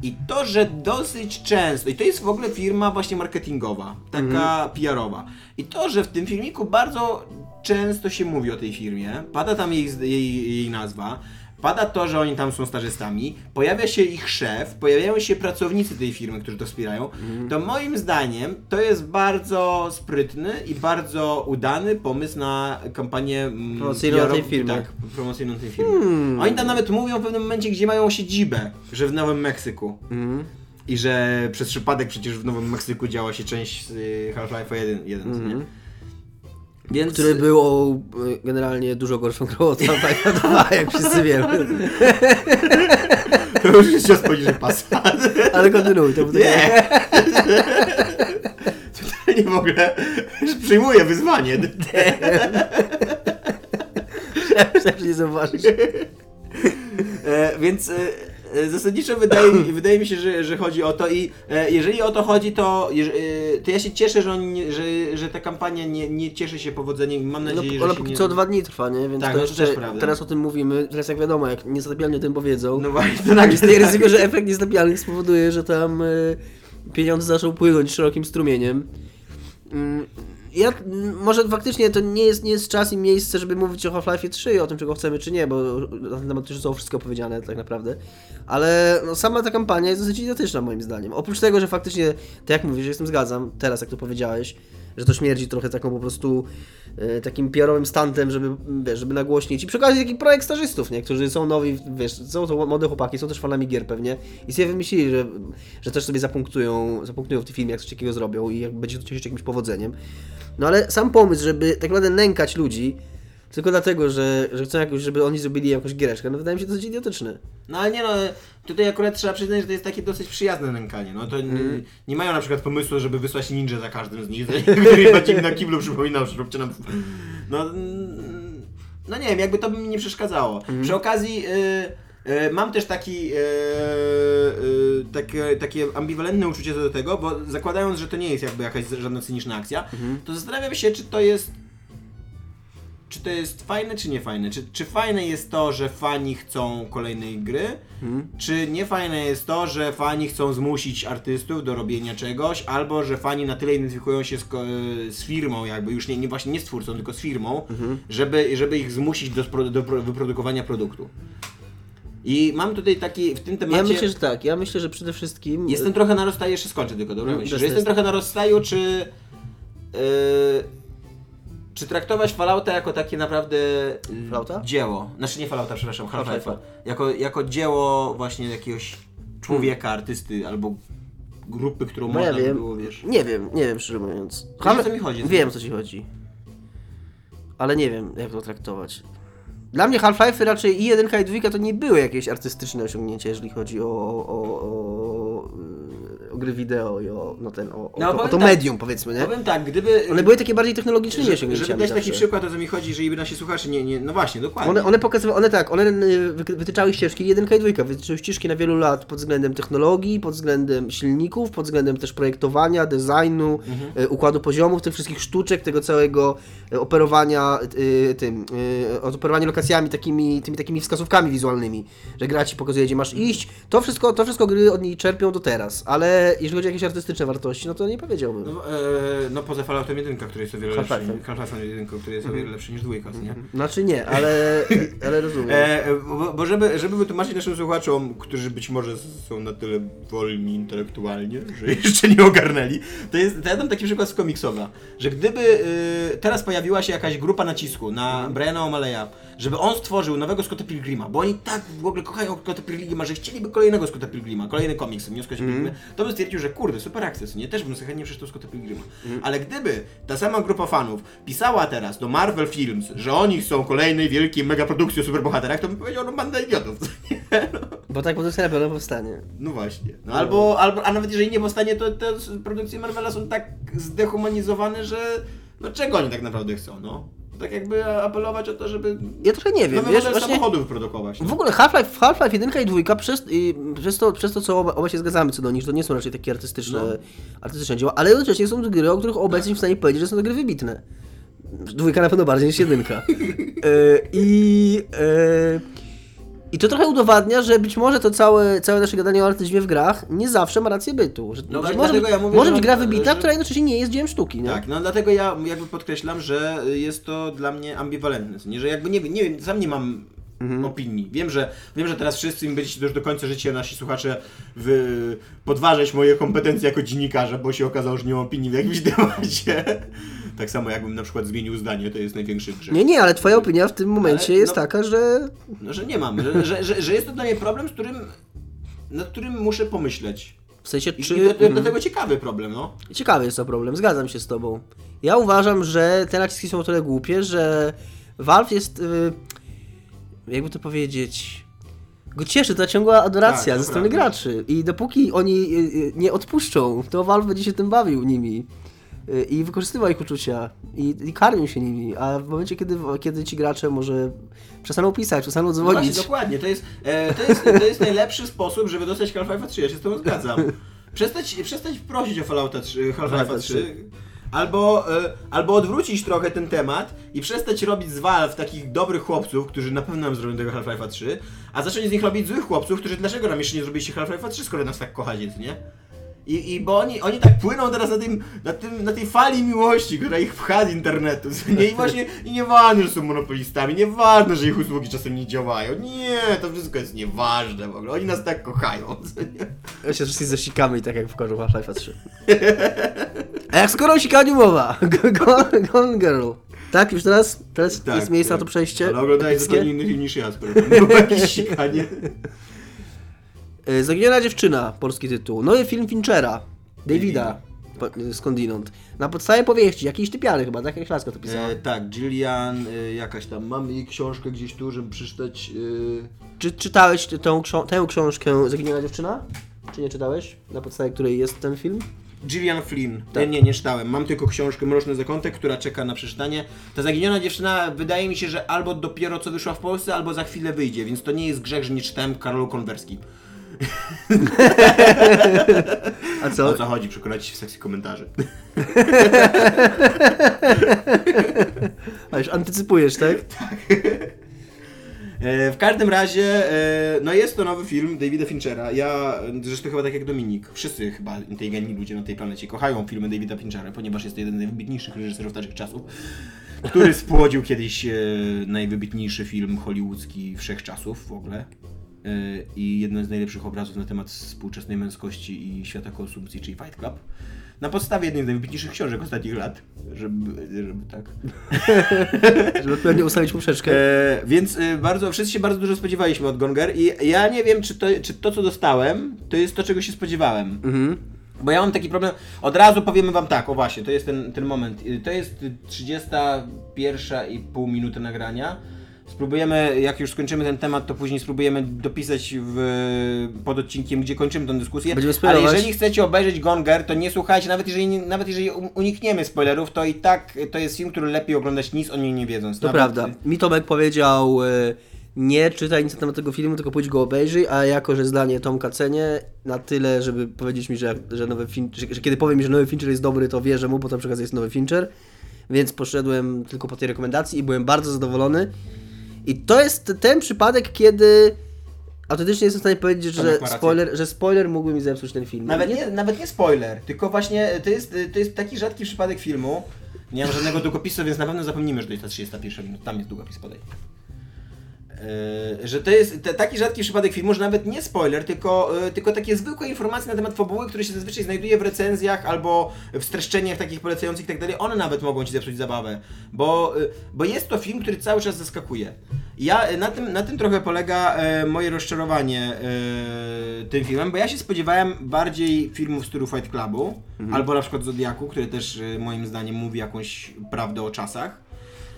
I to, że dosyć często, i to jest w ogóle firma właśnie marketingowa, taka PR-owa. I to, że w tym filmiku bardzo często się mówi o tej firmie, pada tam jej, jej, jej nazwa, pada to, że oni tam są stażystami, pojawia się ich szef, pojawiają się pracownicy tej firmy, którzy to wspierają, to moim zdaniem to jest bardzo sprytny i bardzo udany pomysł na kampanię mm, Promocyjną tej firmy. Tak, promocyjną tej firmy. Oni tam nawet mówią w pewnym momencie, gdzie mają siedzibę, że w Nowym Meksyku. Mhm. I że przez przypadek przecież w Nowym Meksyku działa się część y, Half-Life 1, 1 nie? Więc... Który był o, y, generalnie dużo gorszą grą od Half-Life 2, jak wszyscy wiemy. Już jest cios poniżej pasa. Ale kontynuuj, to będzie... Nie! Totalnie w ogóle przyjmuję wyzwanie. Myślałem, że nie zauważysz. E, więc e, e, zasadniczo wydaje mi, wydaje mi się, że, że chodzi o to i e, jeżeli o to chodzi, to, jeż- e, to ja się cieszę, że, oni, nie- że, że ta kampania nie, nie cieszy się powodzeniem i mam No, nadzieję, ona że się póki nie... co dwa dni trwa, nie? Więc Tak, to no to jeszcze, też prawda. teraz o tym mówimy. Teraz jak wiadomo, jak niezatapialnie o tym powiedzą, No właśnie, to nagle istnieje ryzyko, że efekt niezatapialny spowoduje, że tam y, pieniądze zaczną płynąć szerokim strumieniem. Mm, Ja, może faktycznie to nie jest, nie jest czas i miejsce, żeby mówić o Half-Life 3, o tym, czego chcemy, czy nie, bo na ten temat już zostało wszystko powiedziane tak naprawdę. Ale no, sama ta kampania jest dosyć idiotyczna moim zdaniem. Oprócz tego, że faktycznie, tak jak mówisz, tym zgadzam, teraz jak to powiedziałeś, że to śmierdzi trochę taką po prostu e, takim PR-owym stantem, żeby, wiesz, żeby nagłośnić. I przy okazji taki projekt stażystów, nie? którzy są nowi, wiesz, są to młode chłopaki, są też fanami gier pewnie i sobie wymyślili, że, że też sobie zapunktują, zapunktują w tym filmie, jak coś takiego zrobią i jak będzie to cieszyć jakimś powodzeniem. No ale sam pomysł, żeby tak naprawdę nękać ludzi, tylko dlatego, że, że chcą jakoś, żeby oni zrobili jakąś giereczkę, no wydaje mi się dosyć idiotyczny. No ale nie no, tutaj akurat trzeba przyznać, że to jest takie dosyć przyjazne nękanie. No to nie, nie mają na przykład pomysłu, żeby wysłać ninja za każdym z nich, który będzie na kiblu przypominał, że róbcie nam... No, mm, no nie wiem, jakby to by mi nie przeszkadzało. Przy okazji... y, y, Mam też taki, y, takie, takie ambiwalentne uczucie co do tego, bo zakładając, że to nie jest jakby jakaś żadna cyniczna akcja, to zastanawiam się, czy to jest czy to jest fajne, czy nie fajne? Czy, czy fajne jest to, że fani chcą kolejnej gry? Czy nie fajne jest to, że fani chcą zmusić artystów do robienia czegoś, albo że fani na tyle identyfikują się z, z firmą, jakby już nie, nie właśnie nie z twórcą, tylko z firmą, żeby, żeby ich zmusić do, do pro- wyprodukowania produktu. I mam tutaj taki, w tym temacie... Ja myślę, że tak, ja myślę, że przede wszystkim... Jestem trochę na rozstaju, jeszcze skończę tylko, dobra? Mm, Myślę, że jestem trochę na rozstaju, czy... Yy, czy traktować Fallouta jako takie naprawdę yy, Fallouta? dzieło? Znaczy nie Fallouta, przepraszam, Half-Life'a. Jako, jako dzieło właśnie jakiegoś człowieka, artysty albo grupy, którą Bo ja można by wiem, było, wiesz... nie wiem, nie wiem szczerze mówiąc. Wiesz, o co mi chodzi? Wiem o co ci chodzi. Ale nie wiem jak to traktować. Dla mnie Half-Life raczej i 1 i 2 to nie były jakieś artystyczne osiągnięcia, jeżeli chodzi o, o, o, o, o gry wideo i o, no ten, o, o, No, to, o powiem to tak, medium powiedzmy, nie? Powiem tak, gdyby... One były takie bardziej Żeby, osiągnięciami żeby dać taki zawsze. przykład, o co mi chodzi, jeżeli nasi słuchacze nie, nie... No właśnie, dokładnie. One, one pokazywały, one tak, one y, wy- wytyczały ścieżki, jedynka i dwójka, wytyczały ścieżki na wielu lat pod względem technologii, pod względem silników, pod względem też projektowania, designu, Mhm. y, układu poziomów, tych wszystkich sztuczek, tego całego y, operowania tym, operowania lokacjami takimi, tymi takimi wskazówkami wizualnymi, że gra ci pokazuje, gdzie masz iść. To wszystko, to wszystko gry od niej czerpią do teraz, ale jeżeli chodzi o jakieś artystyczne wartości, no to nie powiedziałbym. No, e, no poza Falloutem 1, który jest o wiele lepszy, Half-Life'em. Half-Life'em 1, który jest o wiele lepszy niż dwójka, nie? Znaczy nie, ale, ale rozumiem. E, bo, bo żeby, żeby wytłumaczyć naszym słuchaczom, którzy być może są na tyle wolni intelektualnie, że jeszcze nie ogarnęli, to jest, to ja dam taki przykład z komiksowa, że gdyby y, teraz pojawiła się jakaś grupa nacisku na Briana O'Malley'a, żeby on stworzył nowego Scotta Pilgrima, bo oni tak w ogóle kochają Scotta Pilgrima, że chcieliby kolejnego Scotta Pilgrima, kolejny komiks, o Scottie Pilgrimie, to bym stwierdził, że kurde, super akces, nie? Też bym sobie chętnie przeczytał Scotta Pilgrima. Ale gdyby ta sama grupa fanów pisała teraz do Marvel Films, że oni chcą kolejnej wielkiej megaprodukcji o superbohaterach, to bym powiedział, no banda idiotów. Bo tak produkcja na pewno powstanie. No właśnie. No albo, albo, a nawet jeżeli nie powstanie, to te produkcje Marvela są tak zdehumanizowane, że no czego oni tak naprawdę chcą, no? Tak jakby apelować o to, żeby Ja trochę nie wiem, wiesz, właśnie... samochodu wyprodukować. No. W ogóle Half-Life, Half-Life 1 i 2 przez, i przez, to, przez to, co oba, oba się zgadzamy co do nich, to nie są raczej takie artystyczne, No. artystyczne dzieła, ale jednocześnie są to gry, o których obecnie jesteśmy w stanie powiedzieć, że są to gry wybitne. Dwójka na pewno bardziej niż jedynka. E, I... E, I to trochę udowadnia, że być może to całe, całe nasze gadanie o artyzmie w grach nie zawsze ma rację bytu. Że, No że tak, może, być, ja mówię, może że- być gra wybitna, że- która jednocześnie nie jest dziełem sztuki, nie? Tak, no dlatego ja jakby podkreślam, że jest to dla mnie ambiwalentne, nie? że jakby nie wiem, nie wiem, sam nie mam opinii. Wiem, że wiem, że teraz wszyscy mi będziecie już do końca życia nasi słuchacze wy, podważać moje kompetencje jako dziennikarza, bo się okazało, że nie mam opinii w jakimś temacie. Tak samo jakbym na przykład zmienił zdanie, to jest największy grzech. Nie, nie, ale twoja opinia w tym momencie Ale, jest no- taka, że No, że nie mam, że, że, że, że jest to dla mnie problem, z którym, nad którym muszę pomyśleć. w sensie czy... i do, do, do Mhm. tego ciekawy problem, no. Ciekawy jest to problem, zgadzam się z tobą. Ja uważam, że te naciski są o tyle głupie, że Valve jest, y, jakby to powiedzieć, go cieszy ta ciągła adoracja Tak, ze strony graczy i dopóki oni y, y, nie odpuszczą, to Valve będzie się tym bawił nimi i wykorzystywał ich uczucia i, i karmił się nimi, a w momencie, kiedy, kiedy ci gracze może przestaną pisać, przestaną No właśnie, dzwonić, dokładnie, to jest, e, to, jest, to jest najlepszy sposób, żeby dostać Half-Life 3, ja się z tym zgadzam. Przestać, przestać prosić o Fallouta 3, Half-Life 3, albo, e, albo odwrócić trochę ten temat i przestać robić z Valve takich dobrych chłopców, którzy na pewno nam zrobią tego Half-Life'a 3, a zacząć z nich robić złych chłopców, którzy dlaczego nam jeszcze nie zrobiliście Half-Life'a 3, skoro nas tak kochacie, nie? I, I bo oni, oni tak płyną teraz na, tym, na, tym, na tej fali miłości, która ich pcha z internetu. Nie? I właśnie i nieważne, że są monopolistami, nieważne, że ich usługi czasem nie działają. Nie, to wszystko jest nieważne w ogóle. Oni nas tak kochają. nie? Ja się wszyscy zasikamy, tak jak w korzu Half-Life 3. A jak skoro o sikaniu mowa? Gone, Gone Girl. Tak, już teraz, teraz jest miejsce na to przejście. Ale epickie. zupełnie inny film niż ja, skoro było jakieś sikanie. Y, Zaginiona dziewczyna, polski tytuł. Nowy film Finchera. Davida. po- Skądinąd. Na podstawie powieści, jakiejś typiary chyba, tak jak Klaska to pisała. E, tak, Gillian, e, jakaś tam, mam jej książkę gdzieś tu, żeby przeczytać. E, Czy czytałeś tę, ksią- tę książkę Zaginiona dziewczyna? Czy nie czytałeś? Na podstawie której jest ten film? Gillian Flynn. Tak. Nie, nie, nie czytałem. Mam tylko książkę Mroczny Zakątek, która czeka na przeczytanie. Ta zaginiona dziewczyna wydaje mi się, że albo dopiero co wyszła w Polsce, albo za chwilę wyjdzie, więc to nie jest grzech, że nie czytałem Karolu Konwerski. A O co? co chodzi? Przekonajcie się w sekcji komentarzy. A już antycypujesz, tak? E, w każdym razie, e, no jest to nowy film Davida Finchera. Ja, zresztą chyba tak jak Dominik, wszyscy chyba inteligentni ludzie na tej planecie kochają filmy Davida Finchera, ponieważ jest to jeden z najwybitniejszych reżyserów naszych czasów, który spłodził kiedyś e, najwybitniejszy film hollywoodzki wszechczasów w ogóle. E, I jeden z najlepszych obrazów na temat współczesnej męskości i świata konsumpcji, czyli Fight Club. Na podstawie jednej z najwybitniejszych książek ostatnich lat, żeby, żeby tak. Żeby odpowiednio ustawić poprzeczkę. E, więc e, bardzo, wszyscy się bardzo dużo spodziewaliśmy od Gonger i ja nie wiem, czy to, czy to, co dostałem, to jest to, czego się spodziewałem. Mhm. Bo ja mam taki problem, od razu powiemy wam tak, o właśnie, to jest ten, ten moment. To jest 31 i pół minuty nagrania. Spróbujemy, jak już skończymy ten temat, to później spróbujemy dopisać w, pod odcinkiem, gdzie kończymy tę dyskusję. Będziemy Ale jeżeli chcecie obejrzeć Gonger, to nie słuchajcie, nawet jeżeli, nawet jeżeli unikniemy spoilerów, to i tak to jest film, który lepiej oglądać nic o nim nie wiedząc. To Nawet- prawda. Mi Tomek powiedział, y, nie czytaj nic na temat tego filmu, tylko pójdź go obejrzyj, a jako, że zdanie Tomka cenię na tyle, żeby powiedzieć mi, że, że nowy Fincher, że, że kiedy powie mi, że nowy Fincher jest dobry, to wierzę mu, bo to przy okazji jest nowy Fincher. Więc poszedłem tylko po tej rekomendacji i byłem bardzo zadowolony. I to jest ten przypadek, kiedy autentycznie jestem w stanie powiedzieć, że spoiler, że spoiler mógłby mi zepsuć ten film. Nawet nie, nawet nie spoiler, tylko właśnie to jest, to jest taki rzadki przypadek filmu. Nie mam żadnego długopisu, więc na pewno zapomnimy, że to jest ta 31 minuta. Tam jest długopis, podaj. Yy, że to jest taki rzadki przypadek filmu, że nawet nie spoiler, tylko, yy, tylko takie zwykłe informacje na temat fabuły, które się zazwyczaj znajduje w recenzjach albo w streszczeniach takich polecających i tak dalej, one nawet mogą ci zepsuć zabawę, bo, yy, bo jest to film, który cały czas zaskakuje. Ja na tym, na tym trochę polega moje rozczarowanie tym filmem, bo ja się spodziewałem bardziej filmów w stylu Fight Clubu, albo na przykład Zodiaku, który też moim zdaniem mówi jakąś prawdę o czasach.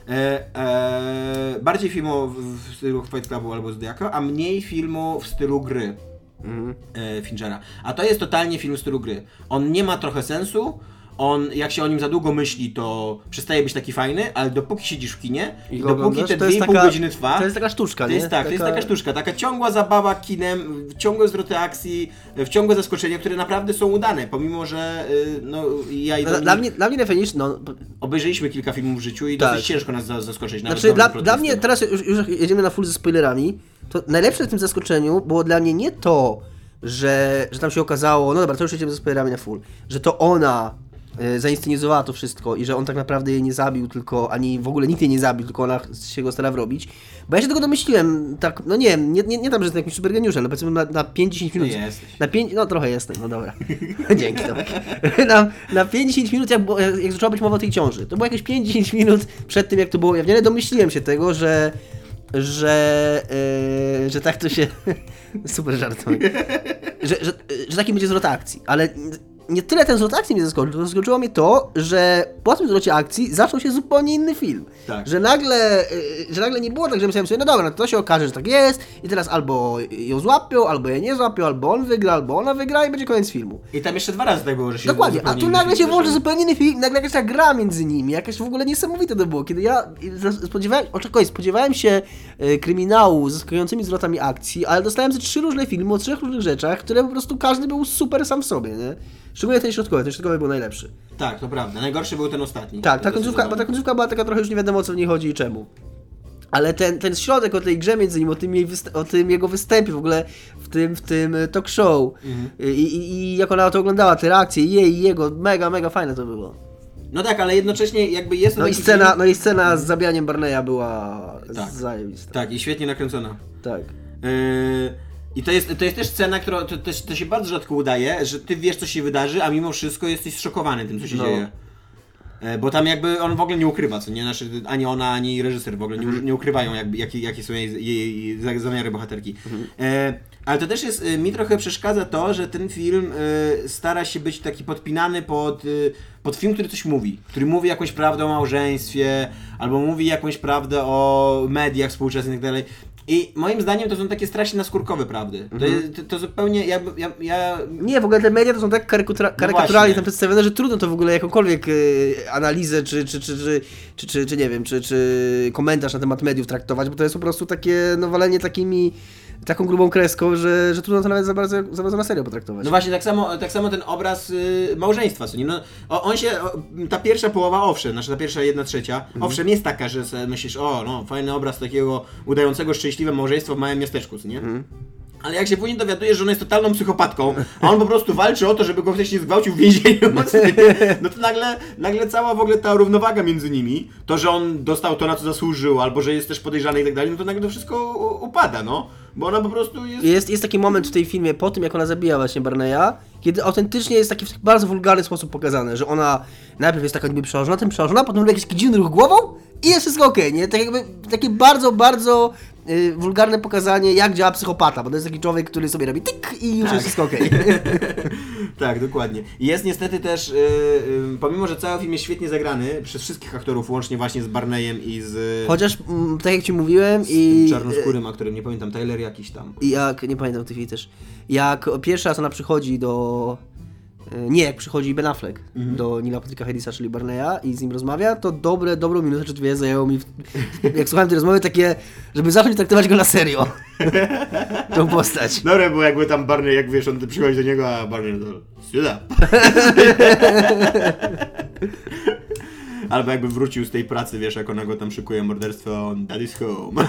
E, e, bardziej filmu w, w stylu Fight Clubu albo Zodiaka, a mniej filmu w stylu gry Mhm. e, Finchera. A to jest totalnie film w stylu gry. On nie ma trochę sensu, on, jak się o nim za długo myśli, to przestaje być taki fajny, ale dopóki siedzisz w kinie i, dopóki oglądasz, te to jest 2,5 taka- godziny trwa, To jest taka sztuczka, to nie? jest tak, to jest taka sztuczka, taka ciągła zabawa kinem, ciągłe zwroty akcji, w ciągłe zaskoczenia, które naprawdę są udane, pomimo, że y, no, ja i Dla, dla mnie, dla mnie najfajniejsze, no, obejrzeliśmy kilka filmów w życiu i Tak. dosyć ciężko nas za- zaskoczyć. Znaczy, dla, dla mnie, teraz już, już jedziemy na full ze spoilerami, to najlepsze w tym zaskoczeniu było dla mnie nie to, że, że tam się okazało, no dobra, to już jedziemy ze spoilerami na full, że to ona zainscenizowała to wszystko i że on tak naprawdę jej nie zabił, tylko ani w ogóle nikt jej nie zabił, tylko ona się go stara wrobić. Bo ja się tego domyśliłem, tak, no nie nie, nie, nie tam, że jestem jakimś super geniuszem, ale powiedzmy na, na 5-10 minut. jesteś. Na 5, no trochę jestem, no dobra. Dzięki, Tomek. Na, na 5-10 minut, jak, jak, zaczęła być mowa o tej ciąży, to było jakieś 5-10 minut przed tym, jak to było ujawnione, domyśliłem się tego, że że, e, że tak to się... Super żart. Że, że, że taki będzie zwrot akcji, ale nie tyle ten zwrot akcji mnie zaskoczył, to zaskoczyło mnie to, że po tym zwrocie akcji zaczął się zupełnie inny film. Tak. Że nagle, y, że nagle nie było tak, że myślałem sobie, no dobra, no to się okaże, że tak jest i teraz albo ją złapią, albo jej nie złapią, albo on wygra, albo ona wygra i będzie koniec filmu. I tam jeszcze dwa razy tak było, że się Dokładnie, a tu nagle się włączy zupełnie inny film, nagle jakaś ta gra między nimi, jakaś w ogóle niesamowite to było, kiedy ja spodziewałem, oczekuję, spodziewałem się e, kryminału z zaskakującymi zwrotami akcji, ale dostałem ze trzy różne filmy o trzech różnych rzeczach, które po prostu każdy był super sam w sobie, nie? Szczególnie ten środkowy, ten środkowy był najlepszy. Tak, to prawda. Najgorszy był ten ostatni. Tak, ta końcówka, bo ta końcówka była taka trochę już nie wiadomo o co w niej chodzi i czemu. Ale ten, ten środek o tej grze między nim, o tym, jej o tym jego występie w ogóle w tym, w tym e, talk show Mhm. I, i, i jak ona to oglądała, te reakcje jej i jego, mega, mega fajne to było. No tak, ale jednocześnie jakby jest No i scena, film- no i scena z zabijaniem Barneya była Tak. zajebista. Tak, i świetnie nakręcona. Tak. Yy, I to jest, to jest też scena, która to, to, to się bardzo rzadko udaje, że ty wiesz, co się wydarzy, a mimo wszystko jesteś zszokowany tym, co się No. dzieje. E, Bo tam jakby on w ogóle nie ukrywa, co nie? Znaczy, ani ona, ani reżyser w ogóle nie, Mhm. nie ukrywają, jakby, jakie, jakie są jej, jej, jej za- zamiary bohaterki. Mhm. E, ale to też jest, e, mi trochę przeszkadza to, że ten film e, stara się być taki podpinany pod, e, pod film, który coś mówi. Który mówi jakąś prawdę o małżeństwie, albo mówi jakąś prawdę o mediach współczesnych i tak dalej. I moim zdaniem to są takie strasznie naskórkowe prawdy. To, Mhm. to, to zupełnie, ja, ja, ja Nie, w ogóle te media to są tak No karykaturalnie właśnie. tam przedstawione, że trudno to w ogóle jakąkolwiek y, analizę, czy, czy, czy, czy, czy, czy, czy nie wiem, czy, czy komentarz na temat mediów traktować, bo to jest po prostu takie, no walenie takimi, taką grubą kreską, że, że trudno to nawet za bardzo, za bardzo na serio potraktować. No właśnie, tak samo, tak samo ten obraz y, małżeństwa, co nie? No, o, on się, o, ta pierwsza połowa, owszem, znaczy ta pierwsza jedna trzecia, Mhm. owszem jest taka, że myślisz, o, no, fajny obraz takiego udającego szczęśliwe małżeństwo w małym miasteczku, co nie? Mhm. Ale jak się później dowiadujesz, że ona jest totalną psychopatką, a on po prostu walczy o to, żeby go ktoś nie zgwałcił w więzieniu, no to nagle, nagle cała w ogóle ta równowaga między nimi, to, że on dostał to, na co zasłużył, albo że jest też podejrzany i tak dalej, no to nagle to wszystko upada, no. Bo ona po prostu jest... Jest, jest taki moment w tej filmie, po tym jak ona zabija właśnie Barneya, kiedy autentycznie jest taki w taki bardzo wulgarny sposób pokazane, że ona najpierw jest taka niby przerażona, tym przerażona, potem robi jakiś dziwny ruch głową i jest wszystko okej, nie? Tak jakby, takie bardzo, bardzo y, wulgarne pokazanie, jak działa psychopata, bo to jest taki człowiek, który sobie robi tyk i już Tak. jest wszystko okej. Tak, dokładnie. Jest niestety też, yy, yy, pomimo że cały film jest świetnie zagrany przez wszystkich aktorów, łącznie właśnie z Barneyem i z, Chociaż, mm, tak jak ci mówiłem z i... czarnoskórym aktorem, nie pamiętam, Tyler jakiś tam. I jak, nie pamiętam tej chwili też, jak pierwszy raz ona przychodzi do... e, Nie, jak przychodzi Ben Affleck Mhm. do Nila Patryka Harrisa, czyli Barneya i z nim rozmawia, to dobre, dobrą minutę czy dwie zajęło mi, w- jak słuchałem tej rozmowy, takie, żeby zacząć traktować go na serio. Tą postać. Dobre było jakby tam Barney, jak wiesz, on przychodzi do niego, a Barney to syda. Albo jakby wrócił z tej pracy, wiesz, jak ona go tam szykuje morderstwo, on daddy's home.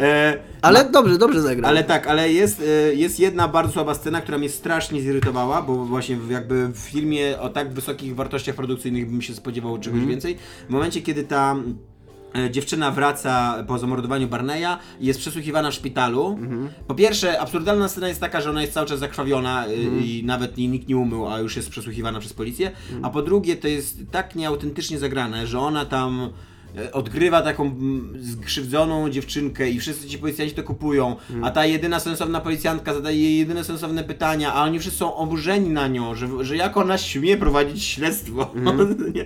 e, Ale dobrze, dobrze zagrał. Ale tak, ale jest, e, jest jedna bardzo słaba scena, która mnie strasznie zirytowała, bo właśnie w- jakby w filmie o tak wysokich wartościach produkcyjnych bym się spodziewał czegoś więcej. W momencie, kiedy ta e, dziewczyna wraca po zamordowaniu Barneya i jest przesłuchiwana w szpitalu. Po pierwsze, absurdalna scena jest taka, że ona jest cały czas zakrwawiona e, i nawet jej nikt nie umył, a już jest przesłuchiwana przez policję. A po drugie, to jest tak nieautentycznie zagrane, że ona tam odgrywa taką mm, skrzywdzoną dziewczynkę i wszyscy ci policjanci to kupują, a ta jedyna sensowna policjantka zadaje jej jedyne sensowne pytania, a oni wszyscy są oburzeni na nią, że, że jak ona śmie prowadzić śledztwo. Nie.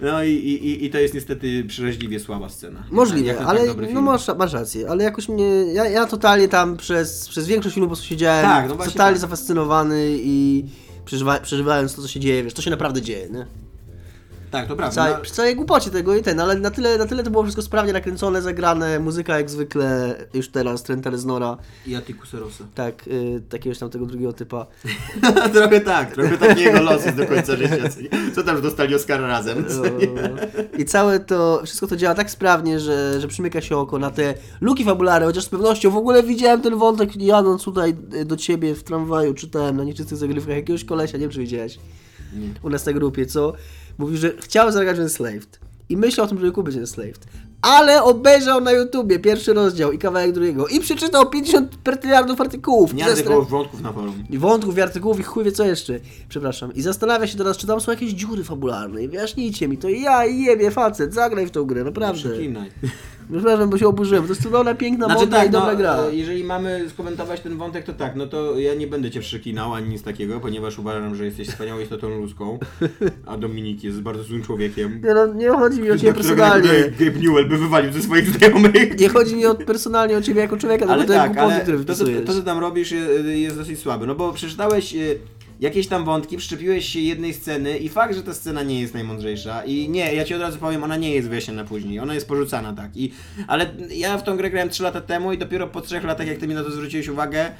No i, i, i to jest niestety przeraźliwie słaba scena. Możliwe, tak ale dobry no masz, masz rację, ale jakoś mnie, ja, ja totalnie tam przez, przez większość filmu po prostu siedziałem Tak, no totalnie tak. zafascynowany i przeżywa, przeżywając to, co się dzieje, wiesz, to się naprawdę dzieje, nie? Tak, to prawda. całej, No, przy całej głupocie tego i ten, ale na tyle, na tyle to było wszystko sprawnie nakręcone, zagrane, muzyka jak zwykle, już teraz, Trent Reznora, I Atticus Rosa. tak, y, takiegoś tam tego drugiego typa. trochę tak, trochę takiego los jest do końca życia. co tam, że dostali Oscara razem? I całe to, wszystko to działa tak sprawnie, że, że przymyka się oko na te luki fabularne, chociaż z pewnością w ogóle widziałem ten wątek jadąc tutaj y, do ciebie w tramwaju, czytałem na nieczystych zagrywkach jakiegoś kolesia, nie wiem czy widziałeś, Nie. u nas na grupie, co mówi, że chciał zagrać Enslaved i myślał o tym, żeby kupić Enslaved. Ale obejrzał na YouTubie pierwszy rozdział i kawałek drugiego i przeczytał 50 pertyliardów artykułów. Nie Zastra- tylko wątków na forum. wątków i artykułów i chuj wie co jeszcze. Przepraszam. I zastanawia się teraz, czy tam są jakieś dziury fabularne. I wyjaśnijcie mi to. Ja jebie facet, zagraj w tą grę, naprawdę. Przekinaj. Przepraszam, bo się oburzyłem. To jest cudowna, piękna, Znaczy modna i tak, dobra no, gra. e, jeżeli mamy skomentować ten wątek, to tak, no to ja nie będę cię przekinał ani nic takiego, ponieważ uważam, że jesteś wspaniałą istotą ludzką, a Dominik jest bardzo złym człowiekiem. Nie, no, nie chodzi mi o ciebie personalnie. nawet Gabe Newell by wywalił ze swoich znajomych. Nie chodzi mi o, personalnie o ciebie jako człowieka, Ale tylko te tak, ale to, co, wpisujesz. to, co tam robisz je- jest dosyć słabe, no bo przeczytałeś e, jakieś tam wątki, przyczepiłeś się jednej sceny i fakt, że ta scena nie jest najmądrzejsza i nie, ja ci od razu powiem, ona nie jest wyjaśniona później, ona jest porzucana, tak, i, ale ja w tą grę grałem 3 lata temu i dopiero po 3 latach, jak ty mi na to zwróciłeś uwagę,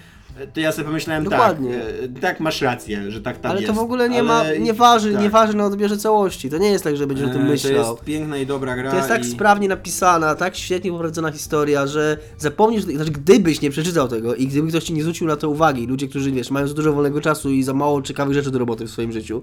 to ja sobie pomyślałem, Dokładnie. tak, e, tak, masz rację, że tak tam Ale jest. to w ogóle nie ale ma, nie waży, tak. nie waży na odbierze całości. To nie jest tak, że będziesz o tym E, myślał. To jest piękna i dobra gra To jest tak i... sprawnie napisana, tak świetnie poprowadzona historia, że zapomnisz, znaczy gdybyś nie przeczytał tego i gdyby ktoś ci nie zwrócił na to uwagi, ludzie, którzy wiesz, mają za dużo wolnego czasu i za mało ciekawych rzeczy do roboty w swoim życiu,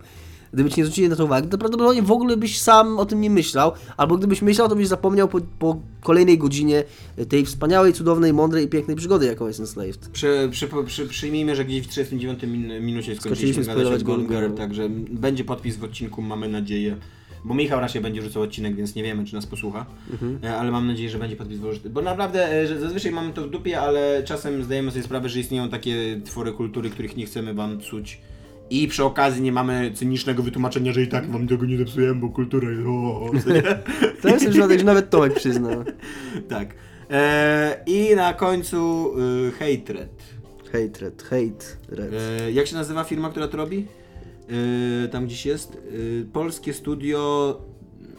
gdyby ci nie zwrócili na to uwagi, to prawdopodobnie w ogóle byś sam o tym nie myślał, albo gdybyś myślał, to byś zapomniał po, po kolejnej godzinie tej wspaniałej, cudownej, mądrej i pięknej przygody, jaką jest Enslaved. Przy, przy, przy, przyjmijmy, że gdzieś w 39 min, minucie skończyliśmy gadać o Girl. także będzie podpis w odcinku, mamy nadzieję. Bo Michał raczej będzie rzucał odcinek, więc nie wiemy, czy nas posłucha. Mhm. E, Ale mam nadzieję, że będzie podpis włożyty. Bo naprawdę, e, że zazwyczaj mamy to w dupie, ale czasem zdajemy sobie sprawę, że istnieją takie twory kultury, których nie chcemy wam psuć. I przy okazji nie mamy cynicznego wytłumaczenia, że i tak wam tego nie zepsujemy, bo kultura jest... O? To jest już że nawet Tomek przyzna. tak. E, I na końcu y, Hatred. Hatred, hate, red. Jak się nazywa firma, która to robi? E, tam gdzieś jest. E, polskie studio.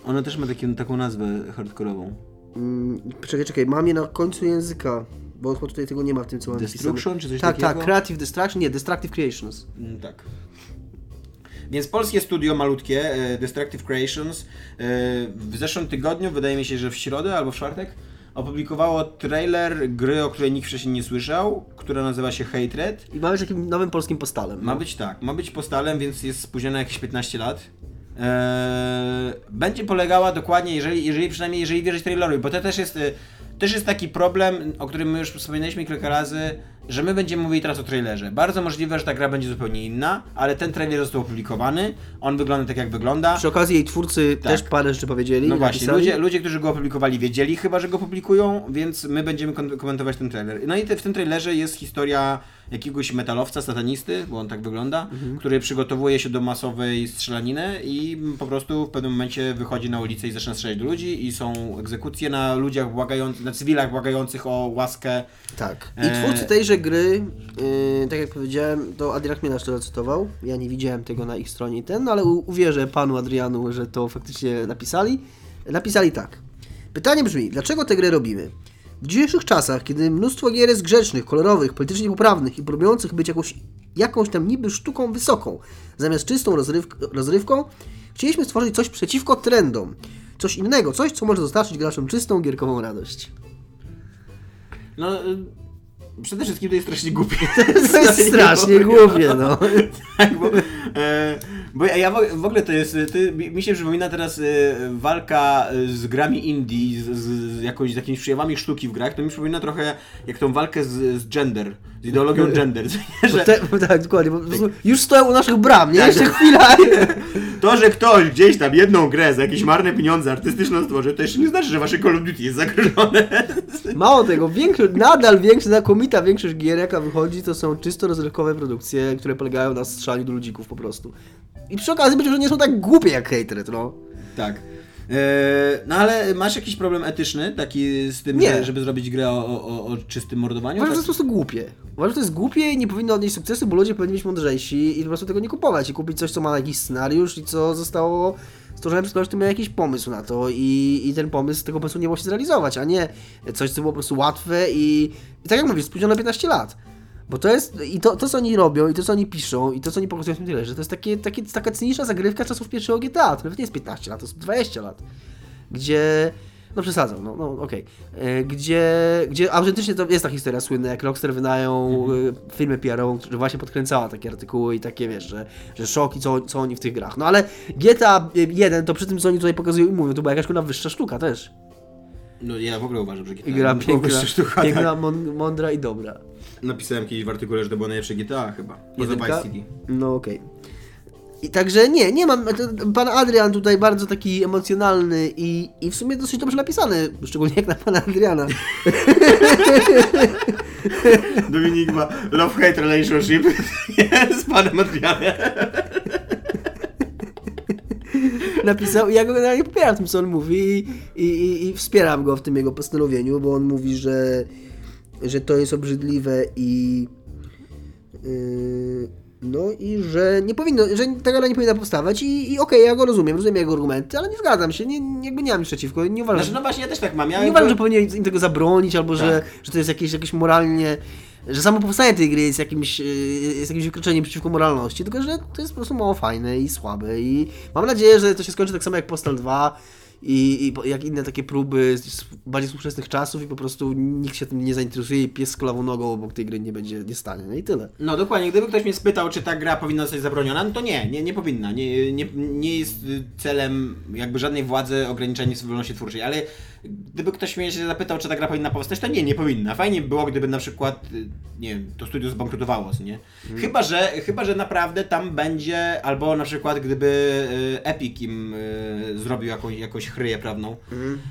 Ona też ma takie, taką nazwę hardkorową. Mm, czekaj, czekaj, mam je na końcu języka, bo chyba tutaj tego nie ma w tym, co mam Destruction, wpisane. czy coś tak, takiego? Tak, Creative Destruction, nie, Destructive Creations. Mm, tak. Więc polskie studio malutkie, e, Destructive Creations, e, w zeszłym tygodniu, wydaje mi się, że w środę albo w czwartek, opublikowało trailer gry, o której nikt wcześniej nie słyszał, która nazywa się Hatred. I mamy takim nowym polskim postalem. Ma być tak, ma być postalem, więc jest spóźnione jakieś 15 lat. Eee, będzie polegała dokładnie, jeżeli, jeżeli przynajmniej jeżeli wierzyć trailerowi, bo to też jest, e, też jest taki problem, o którym my już wspominaliśmy kilka razy, że my będziemy mówili teraz o trailerze. Bardzo możliwe, że ta gra będzie zupełnie inna, ale ten trailer został opublikowany, on wygląda tak jak wygląda. Przy okazji jej twórcy Tak. też parę rzeczy powiedzieli. No właśnie, ludzie, ludzie, którzy go opublikowali, wiedzieli chyba, że go publikują, więc my będziemy komentować ten trailer. No i te, w tym trailerze jest historia jakiegoś metalowca, satanisty, bo on tak wygląda, który przygotowuje się do masowej strzelaniny i po prostu w pewnym momencie wychodzi na ulicę i zaczyna strzelać do ludzi i są egzekucje na ludziach błagających, na cywilach błagających o łaskę. Tak. I Eee. twórcy tejże gry, yy, tak jak powiedziałem, to Adrian Chmielarz to zacytował. Ja nie widziałem tego na ich stronie i ten, no ale uwierzę panu Adrianu, że to faktycznie napisali. Napisali tak. Pytanie brzmi, dlaczego tę grę robimy? W dzisiejszych czasach, kiedy mnóstwo gier jest grzecznych, kolorowych, politycznie poprawnych i próbujących być jakąś, jakąś tam niby sztuką wysoką, zamiast czystą rozrywk rozrywką, chcieliśmy stworzyć coś przeciwko trendom. Coś innego, coś, co może dostarczyć graczom czystą, gierkową radość. No, y, przede wszystkim to jest strasznie głupie. To jest strasznie głupie, no. tak, bo, bo ja- ja w, ogóle to jest, ty, mi się przypomina teraz e, walka e, z grami indie, z, z, z jakąś, z jakimiś przejawami sztuki w grach, to mi przypomina trochę jak tą walkę z, z gender, z ideologią gender, że Te, tak, dokładnie. Prostu już stoją u naszych bram, nie? Tak. Jeszcze chwila. to, że ktoś gdzieś tam jedną grę za jakieś marne pieniądze artystyczną stworzy, to jeszcze nie znaczy, że wasze Call of Duty jest zagrożone. Mało tego, większość, nadal większość, znakomita większość gier, jaka wychodzi, to są czysto rozrywkowe produkcje, które polegają na strzelaniu do ludzików po prostu. I przy okazji być może nie są tak głupie jak Hatred, no. Tak. E, no ale masz jakiś problem etyczny taki z tym, Nie. że- żeby zrobić grę o, o, o, czystym mordowaniu? Uważam, że to Tak? jest po prostu głupie. Uważam, że to jest głupie i nie powinno odnieść sukcesu, bo ludzie powinni być mądrzejsi i po prostu tego nie kupować i kupić coś, co ma jakiś scenariusz i co zostało stworzone przez kogoś, kto miał jakiś pomysł na to i, i ten pomysł, tego pomysłu nie było się zrealizować, a nie coś, co było po prostu łatwe i, i tak jak mówisz, spóźniono na 15 lat. Bo to jest, i to, to co oni robią, i to co oni piszą, i to co oni pokazują w tym tyle, że to jest takie, takie, taka cyniczna zagrywka czasów pierwszego GTA, to nawet nie jest 15 lat, to jest 20 lat. Gdzie, no przesadzam, no, no okej, E, gdzie, gdzie autentycznie to jest ta historia słynna, jak Rockstar wynają Mhm. e, firmę PR-ową, która właśnie podkręcała takie artykuły i takie, wiesz, że, że szok i co, co oni w tych grach. No ale GTA 1, to przy tym co oni tutaj pokazują i mówią, to była jakaś kurwa wyższa sztuka też. No ja w ogóle uważam, że GTA gra piękna, wyższa sztuka, piękna tak. mąd- mądra i dobra. Napisałem kiedyś w artykule, że to było najlepsze GTA chyba. Poza Jedynka? Vice City. No okej. I także nie, nie mam. to- Pan Adrian tutaj bardzo taki emocjonalny i, i w sumie dosyć dobrze napisany, szczególnie jak na pana Adriana. Dominik ma love-hate relationship z panem Adrianem. Napisał i ja go generalnie popieram w tym, co on mówi i, i, i, i wspieram go w tym jego postanowieniu, bo on mówi, że, że to jest obrzydliwe i. Yy, no i że nie powinno, że ta gra nie powinna powstawać i, i okej, ja go rozumiem, rozumiem jego argumenty, ale nie zgadzam się, nie, jakby nie mam nic przeciwko, nie uważam, Znaczy, no właśnie, ja też tak mam. Ja Nie uważam, że powinien im tego zabronić, albo że, Tak. że to jest jakieś, jakieś moralnie. Że samo powstanie tej gry jest jakimś, yy, jest jakimś wykroczeniem przeciwko moralności, tylko że to jest po prostu mało fajne i słabe. I mam nadzieję, że to się skończy tak samo jak Postal 2 i, i jak inne takie próby z bardziej współczesnych czasów i po prostu nikt się tym nie zainteresuje i pies z kolawą nogą obok tej gry nie będzie, nie stanie. No i tyle. No dokładnie, gdyby ktoś mnie spytał, czy ta gra powinna zostać zabroniona, no to nie, nie, nie powinna. Nie, nie, nie jest celem jakby żadnej władzy ograniczenie wolności twórczej, ale gdyby ktoś mnie się zapytał, czy ta gra powinna powstać, to nie, nie powinna. Fajnie by było, gdyby na przykład, y, nie wiem, to studio zbankrutowało, nie? Chyba, że, chyba, że naprawdę tam będzie, albo na przykład gdyby y, Epic im y, zrobił jakąś, jakąś chryję prawną.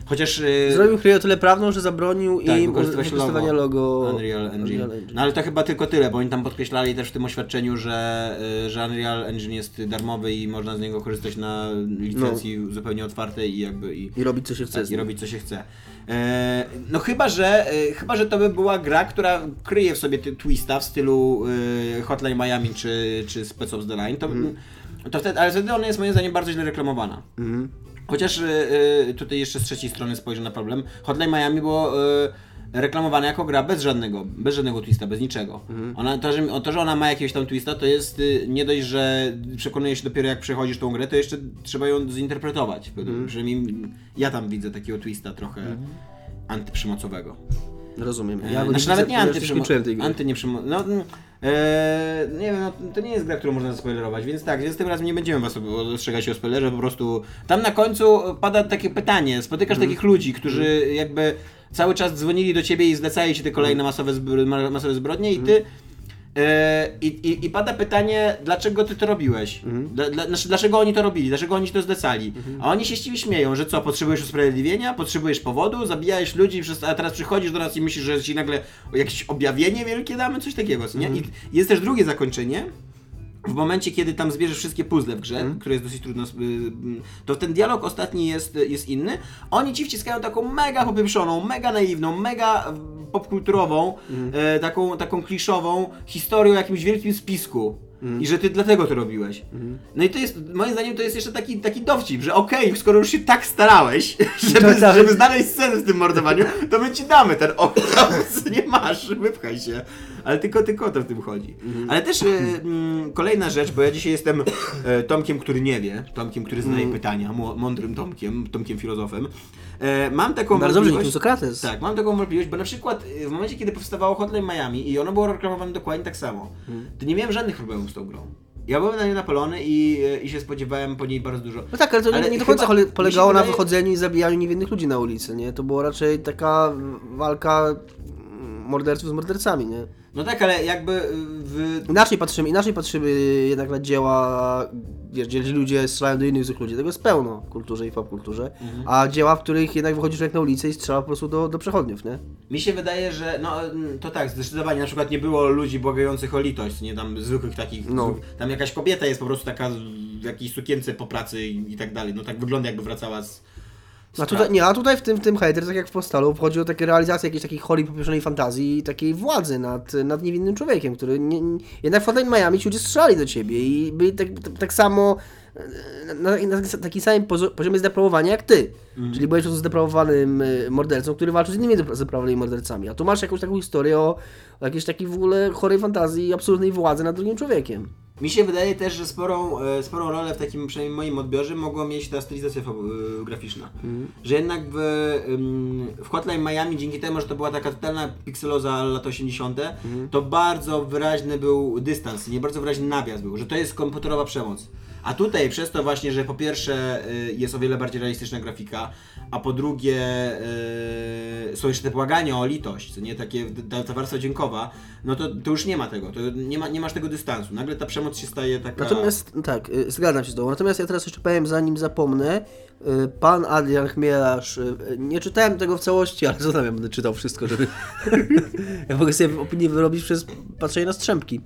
Chociaż... y, Zrobił chryję o tyle prawną, że zabronił tak, im wykorzystywania logo, Unreal Engine. Unreal Engine. No ale to chyba tylko tyle, bo oni tam podkreślali też w tym oświadczeniu, że, że Unreal Engine jest darmowy i można z niego korzystać na licencji zupełnie otwartej i jakby i, I robić co się chce. tak, i robić co się chce. E, no chyba, że e, chyba, że to by była gra, która kryje w sobie ty- twista w stylu e, Hotline Miami czy, czy Spec Ops The Line, to, Mhm. to wtedy, ale wtedy ona jest moim zdaniem bardzo źle reklamowana. Mhm. Chociaż y, y, tutaj jeszcze z trzeciej strony spojrzę na problem. Hotline Miami było y, reklamowane jako gra bez żadnego, bez żadnego twista, bez niczego. Ona, to, że, to, że ona ma jakiegoś tam twista, to jest y, nie dość, że przekonuje się dopiero jak przechodzisz tą grę, to jeszcze trzeba ją zinterpretować. Przynajmniej ja tam widzę takiego twista trochę antyprzymocowego. Rozumiem. Ja Ja go znaczy nawet nie gry. antynieprzymo... No, mm, e, nie wiem, no, to nie jest gra, którą można zaspoilerować, więc tak, więc tym razem nie będziemy was ostrzegać o spoilerze, po prostu tam na końcu pada takie pytanie, spotykasz Mhm. takich ludzi, którzy jakby cały czas dzwonili do ciebie i zlecali ci te kolejne Mhm. masowe, zbro... ma- masowe zbrodnie i ty E, I, i, I pada pytanie, dlaczego ty to robiłeś? Mhm. Dla, dla, znaczy, dlaczego oni to robili? Dlaczego oni ci to zlecali? A oni się z ciebie śmieją, że co, potrzebujesz usprawiedliwienia, potrzebujesz powodu, zabijałeś ludzi, a teraz przychodzisz do nas i myślisz, że ci nagle jakieś objawienie wielkie damy, coś takiego, co nie? Mhm. I jest też drugie zakończenie, w momencie, kiedy tam zbierzesz wszystkie puzzle w grze, Mhm. które jest dosyć trudno, y, y, to ten dialog ostatni jest, jest inny. Oni ci wciskają taką mega popieprzoną, mega naiwną, mega y, popkulturową, Mhm. e, taką, taką kliszową historię o jakimś wielkim spisku. Mhm. I że ty dlatego to robiłeś. No i to jest, moim zdaniem, to jest jeszcze taki, taki dowcip, że okej, skoro już się tak starałeś, żeby, tak. żeby znaleźć sens w tym mordowaniu, to my ci damy ten okres, nie masz, wypchaj się. Ale tylko, tylko o to w tym chodzi. Mhm. Ale też e, mm, kolejna rzecz, bo ja dzisiaj jestem e, Tomkiem, który nie wie, Tomkiem, który zadaje Mhm. pytania, mądrym Tomkiem, Tomkiem filozofem. E, mam taką Bardzo dobrze, Sokrates. Tak, mam taką wątpliwość, bo na przykład y, w momencie, kiedy powstawało Hotline Miami i ono było reklamowane dokładnie tak samo, Mhm. to nie miałem żadnych problemów z tą grą. Ja byłem na nią napalony i, y, i się spodziewałem po niej bardzo dużo. No tak, ale to Ale nie do końca polegało na wydaje- wychodzeniu i zabijaniu niewinnych ludzi na ulicy, nie? To była raczej taka walka morderców z mordercami, nie? No tak, ale jakby y, w... Inaczej patrzymy, inaczej patrzymy jednak na dzieła, wiesz, gdzie ludzie strzelają do innych złych ludzi. Tego jest pełno w kulturze i popkulturze. A dzieła, w których jednak wychodzi człowiek na ulicę i strzela po prostu do, do przechodniów, nie? Mi się wydaje, że no mm, to tak, zdecydowanie na przykład nie było ludzi błagających o litość, nie tam zwykłych takich, No. zwykłych- tam jakaś kobieta jest po prostu taka w jakiejś sukience po pracy i, i tak dalej, no tak wygląda jakby wracała z... A tutaj, nie, a tutaj w tym, w tym Hater, tak jak w Postalu, chodzi o takie realizację jakiejś takiej chorej, popieprzonej fantazji i takiej władzy nad, nad niewinnym człowiekiem, który nie, nie, jednak w Hotline Miami ci ludzie strzelali do ciebie i byli tak, tak, tak samo na, na takim samym poziomie zdeprawowania jak ty. Czyli byłeś po prostu zdeprawowanym y, mordercą, który walczył z innymi depra- zdeprawowanymi mordercami. A tu masz jakąś taką historię o, o jakiejś takiej w ogóle chorej fantazji i absolutnej władzy nad drugim człowiekiem. Mi się wydaje też, że sporą, e, sporą rolę w takim przynajmniej moim odbiorze mogła mieć ta stylizacja e, graficzna. Że jednak w, w Hotline Miami dzięki temu, że to była taka totalna pikseloza lat 80., to bardzo wyraźny był dystans, nie bardzo wyraźny nawias był, że to jest komputerowa przemoc. A tutaj przez to właśnie, że po pierwsze y, jest o wiele bardziej realistyczna grafika, a po drugie y, są jeszcze te błagania o litość, nie takie ta, warstwa dźwiękowa, no to, to już nie ma tego, to nie, ma, nie masz tego dystansu. Nagle ta przemoc się staje taka. Natomiast, tak, y, zgadzam się z tobą. Natomiast ja teraz jeszcze powiem, zanim zapomnę, pan Adrian Chmielarz, nie czytałem tego w całości, ale ja będę czytał wszystko, żeby... ja mogę sobie opinię wyrobić przez patrzenie na strzępki.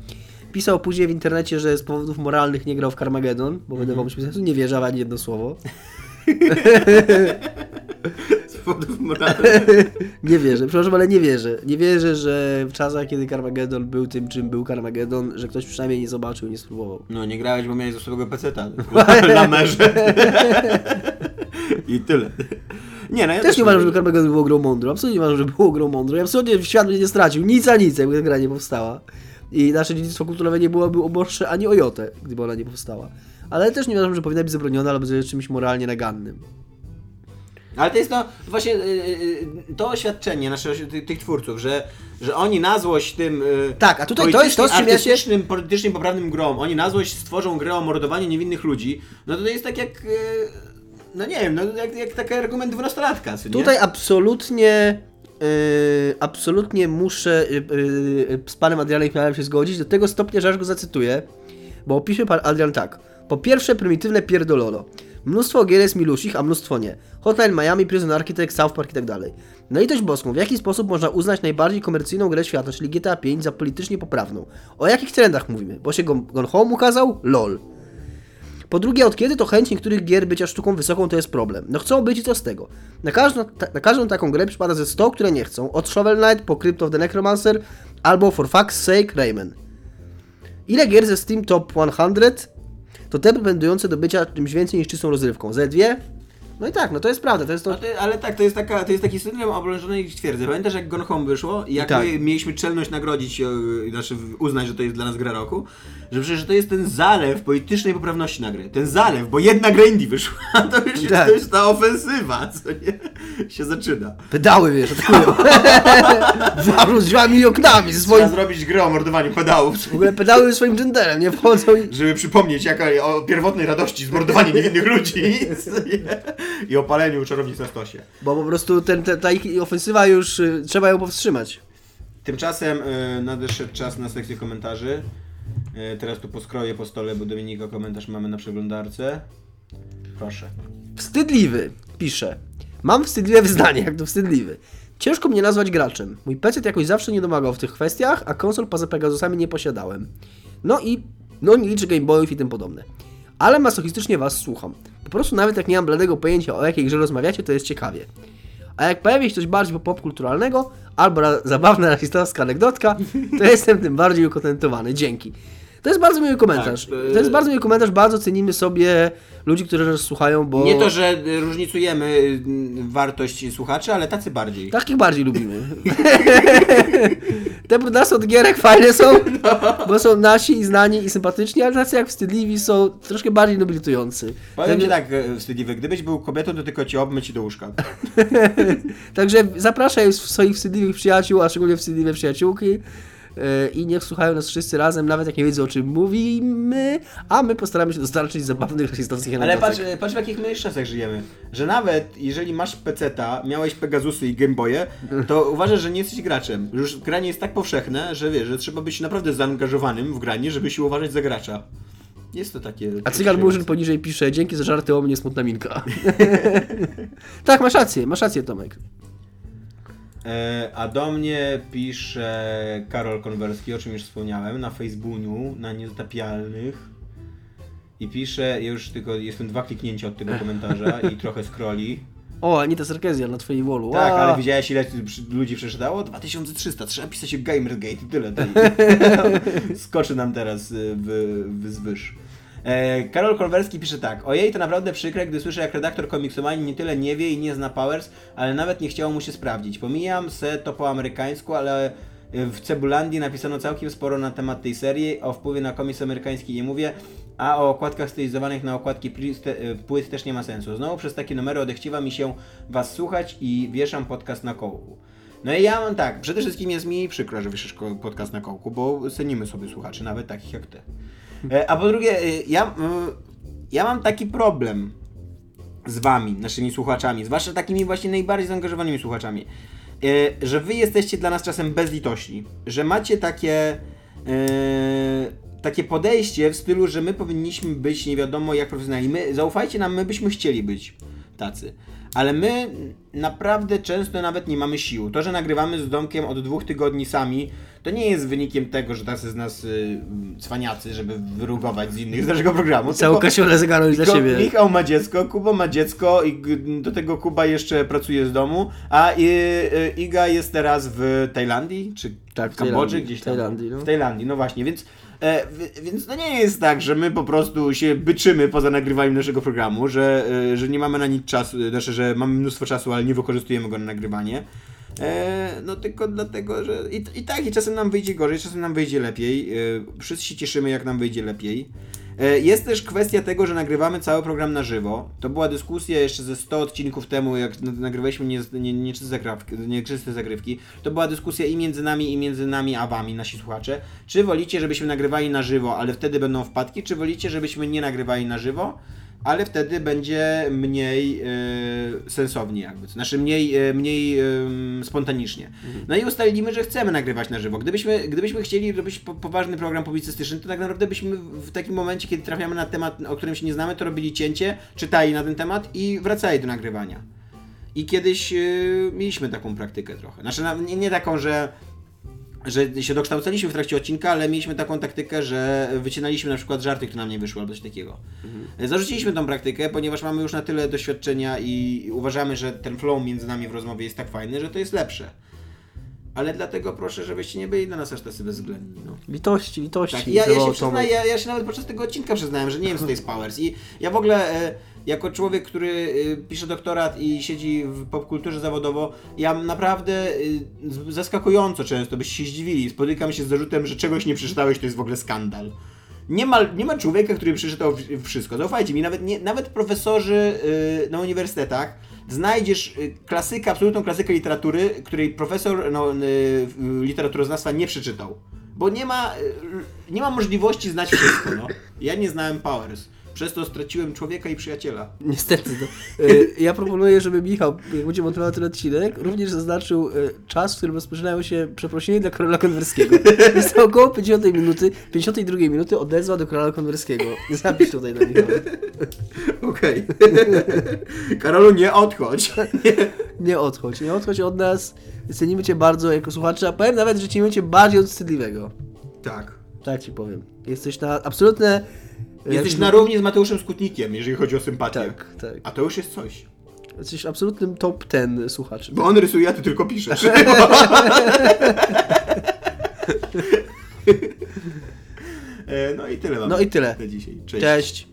Pisał później w internecie, że z powodów moralnych nie grał w Carmageddon, bo wydawało mi się, że nie wierzę ani jedno słowo. z powodów moralnych. Nie wierzę, przepraszam, ale nie wierzę. Nie wierzę, że w czasach, kiedy Carmageddon był tym, czym był Carmageddon, że ktoś przynajmniej nie zobaczył, nie spróbował. No nie grałeś, bo miałeś ze swojego peceta. Lamerze. I tyle. Nie, no ja Też nie uważam, żeby Carmageddon było grą mądrą. Absolutnie nie uważam, że było grą mądrą. I absolutnie świat by nie stracił. Nic a nic, jakby ta gra nie powstała. I nasze dziedzictwo kulturowe nie byłoby uboższe ani o jotę, gdyby ona nie powstała. Ale też nie uważam, że powinna być zabroniona albo że jest czymś moralnie nagannym. Ale to jest to właśnie y, y, to oświadczenie naszych tych, tych twórców, że, że oni na złość tym y, Tak, a tutaj to jest to, z czym ja politycznie poprawnym grom, oni na złość stworzą grę o mordowaniu niewinnych ludzi, no to jest tak jak, y, no nie wiem, no jak, jak taki argument dwunastolatka? Tutaj absolutnie, yy, absolutnie muszę yy, yy, z panem Adrianem miałem się zgodzić do tego stopnia, że aż go zacytuję, bo opisze pan Adrian tak. Po pierwsze, prymitywne pierdololo. Mnóstwo gier jest miluszich, a mnóstwo nie. Hotline Miami, Prison Architect, South Park tak dalej. No i dość boską, w jaki sposób można uznać najbardziej komercyjną grę świata, czyli GTA 5 za politycznie poprawną? O jakich trendach mówimy? Bo się Gone Home ukazał? LOL. Po drugie, od kiedy to chęć niektórych gier bycia sztuką wysoką to jest problem? No chcą być i co z tego? Na każdą, ta, na każdą taką grę przypada ze 100, które nie chcą. Od Shovel Knight po Crypt of the Necromancer albo for fuck's sake Rayman. Ile gier ze Steam Top 100 to te pretendujące do bycia czymś więcej niż czystą rozrywką? Ze dwie? No i tak, no to jest prawda, to jest to... To, ale tak, to jest, taka, to jest taki syndrom oblężonej twierdzy. Pamiętasz jak Gone Home wyszło i jak Tak. my mieliśmy czelność nagrodzić, e, znaczy uznać, że to jest dla nas gra roku, że przecież to jest ten zalew politycznej poprawności na gry. Ten zalew, bo jedna gra indie wyszła, a to już jest, Tak. to ta ofensywa, co nie? Się zaczyna. Pedały, wiesz, atakują. Walą drzwiami i oknami ze swoim... Trzeba zrobić grę o mordowaniu pedałów, W ogóle pedały swoim genderem, nie wchodzą i... żeby przypomnieć jaka, o pierwotnej radości z mordowania niewinnych ludzi? i o paleniu czarownic na stosie. Bo po prostu ten, te, ta ich ofensywa już... y, trzeba ją powstrzymać. Tymczasem y, nadeszedł czas na sekcję komentarzy. Y, teraz tu poskroję po stole, bo Dominika komentarz mamy na przeglądarce. Proszę. Wstydliwy, pisze. Mam wstydliwe wyznanie, jak to wstydliwy. Ciężko mnie nazwać graczem. Mój PC jakoś zawsze nie domagał w tych kwestiach, a konsol poza Pegasusami nie posiadałem. No i, no nie liczę Game Boyów i tym podobne. Ale masochistycznie was słucham. Po prostu nawet jak nie mam bladego pojęcia o jakiej grze rozmawiacie, to jest ciekawie. A jak pojawi się coś bardziej popkulturalnego, albo ra- zabawna rasistowska anegdotka, to jestem tym bardziej ukontentowany. Dzięki. To jest bardzo miły komentarz. Tak, y- to jest bardzo miły komentarz, bardzo cenimy sobie ludzi, którzy nas słuchają, bo... Nie to, że różnicujemy y, wartość słuchaczy, ale tacy bardziej. Takich bardziej lubimy. Te brudasy od gierek fajne są, bo są nasi i znani i sympatyczni, ale tacy jak wstydliwi są troszkę bardziej nobilitujący. Powiem Także- ci tak, y, wstydliwy, gdybyś był kobietą, to tylko cię obmyć do łóżka. Także zapraszaj swoich wstydliwych przyjaciół, a szczególnie wstydliwe przyjaciółki. Yy, I niech słuchają nas wszyscy razem, nawet jak nie wiedzą o czym mówimy, a my postaramy się dostarczyć zabawnych rasistowskich Ale patrz, patrz w jakich my czasach żyjemy. Że nawet jeżeli masz peceta, miałeś Pegasusy i Gameboye, to uważasz, że nie jesteś graczem. Już granie jest tak powszechne, że wiesz, że trzeba być naprawdę zaangażowanym w granie, żeby się uważać za gracza. Jest to takie... A Cygan Murzyn poniżej pisze, dzięki za żarty o mnie, smutna minka. tak, masz rację, masz rację Tomek. E, A do mnie pisze Karol Konwerski, o czym już wspomniałem, na Facebooku, na Niezatapialnych. I pisze, ja już tylko jestem dwa kliknięcia od tego komentarza i trochę scrolli. O, Anita Sarkezja na twojej wallu. Tak, ale widziałeś ile ludzi przeczytało? 2300, trzeba pisać Gamergate i tyle. I- Skoczy nam teraz y, w, w zwyż. E, Karol Kolwerski pisze tak. Ojej, to naprawdę przykre, gdy słyszę, jak redaktor komiksomanii nie tyle nie wie i nie zna Powers, ale nawet nie chciało mu się sprawdzić. Pomijam se to po amerykańsku, ale w Cebulandii napisano całkiem sporo na temat tej serii. O wpływie na komiks amerykański nie mówię, a o okładkach stylizowanych na okładki te- płyt też nie ma sensu. Znowu przez takie numery odechciwa mi się was słuchać i wieszam podcast na kołku. No i ja mam tak, przede wszystkim jest mi przykro, że wieszysz podcast na kołku, bo cenimy sobie słuchaczy, nawet takich jak ty. E, A po drugie, e, ja, e, ja mam taki problem z wami, naszymi słuchaczami, zwłaszcza takimi właśnie najbardziej zaangażowanymi słuchaczami, że wy jesteście dla nas czasem bezlitośni, że macie takie takie podejście w stylu, że my powinniśmy być nie wiadomo jak profesjonalni. My, zaufajcie nam, my byśmy chcieli być tacy. Ale my naprawdę często nawet nie mamy sił. To, że nagrywamy z Domkiem od dwóch tygodni sami, to nie jest wynikiem tego, że tacy z nas y, cwaniacy, żeby wyrugować z innych z naszego programu. Całą kasiolę zegarów dla siebie. Michał ma dziecko, Kuba ma dziecko i do tego Kuba jeszcze pracuje z domu, a y, y, Iga jest teraz w Tajlandii, czy Tak, w Kambodży, Tajlandii. gdzieś tam. Tajlandii, no. W Tajlandii, no właśnie, więc, e, więc to nie jest tak, że my po prostu się byczymy poza nagrywaniem naszego programu, że, e, że nie mamy na nic czasu, znaczy, że mamy mnóstwo czasu, ale nie wykorzystujemy go na nagrywanie. E, no tylko dlatego, że i, i tak, i czasem nam wyjdzie gorzej, czasem nam wyjdzie lepiej. E, wszyscy się cieszymy, jak nam wyjdzie lepiej. E, Jest też kwestia tego, że nagrywamy cały program na żywo. To była dyskusja jeszcze ze 100 odcinków temu, jak nagrywaliśmy nie, nie, nieczyste, zagrywki, nieczyste zagrywki. To była dyskusja i między nami, i między nami a wami, nasi słuchacze. Czy wolicie, żebyśmy nagrywali na żywo, ale wtedy będą wpadki, czy wolicie, żebyśmy nie nagrywali na żywo, ale wtedy będzie mniej e, sensownie jakby, to znaczy mniej, e, mniej em, spontanicznie. No i ustaliliśmy, że chcemy nagrywać na żywo. Gdybyśmy, gdybyśmy chcieli robić po, poważny program publicystyczny, to tak naprawdę byśmy w takim momencie, kiedy trafiamy na temat, o którym się nie znamy, to robili cięcie, czytali na ten temat i wracali do nagrywania. I kiedyś e, mieliśmy taką praktykę trochę. Znaczy na- nie, nie taką, że że się dokształcaliśmy w trakcie odcinka, ale mieliśmy taką taktykę, że wycinaliśmy na przykład żarty, które nam nie wyszły, albo coś takiego. Zarzuciliśmy tą praktykę, ponieważ mamy już na tyle doświadczenia i uważamy, że ten flow między nami w rozmowie jest tak fajny, że to jest lepsze. Ale dlatego proszę, żebyście nie byli dla nas aż tacy bezwzględni. No. Litości, litości. Tak, ja, ja się przyznaję, ja, ja się nawet podczas tego odcinka przyznałem, że nie wiem co to jest Powers. I ja w ogóle e, jako człowiek, który e, pisze doktorat i siedzi w popkulturze zawodowo, ja naprawdę z- zaskakująco często byście się zdziwili. Spotykam się z zarzutem, że czegoś nie przeczytałeś, to jest w ogóle skandal. Nie ma, nie ma człowieka, który przeczytał wszystko. Zaufajcie mi, nawet, nie, nawet profesorzy y, na uniwersytetach znajdziesz y, klasykę, absolutną klasykę literatury, której profesor no, y, y, literaturoznawstwa nie przeczytał. Bo nie ma, y, nie ma możliwości znać wszystko. No. Ja nie znałem Powers. Przez to straciłem człowieka i przyjaciela. Niestety. No. Y, Ja proponuję, żeby Michał, jak będzie montował ten odcinek, również zaznaczył y, czas, w którym rozpoczynają się przeprosiny dla Karola Konwerskiego. Jest to około 50 minuty, 52 minuty odezwa do Karola Konwerskiego. Zapisz tutaj na Michał. Okej. Karolu, nie odchodź. Nie odchodź, nie odchodź od nas. Cenimy Cię bardzo jako słuchacza. Powiem nawet, że cenimy Cię bardziej od wstydliwego. tak. Tak Ci powiem. Jesteś na absolutne... Jesteś na równi z Mateuszem Skutnikiem, jeżeli chodzi o sympatię. Tak, tak. A to już jest coś. Jesteś absolutnym top ten słuchaczem. Bo on rysuje, a ty tylko piszesz. E, no i tyle mam No i tyle. na dzisiaj. Cześć. Cześć.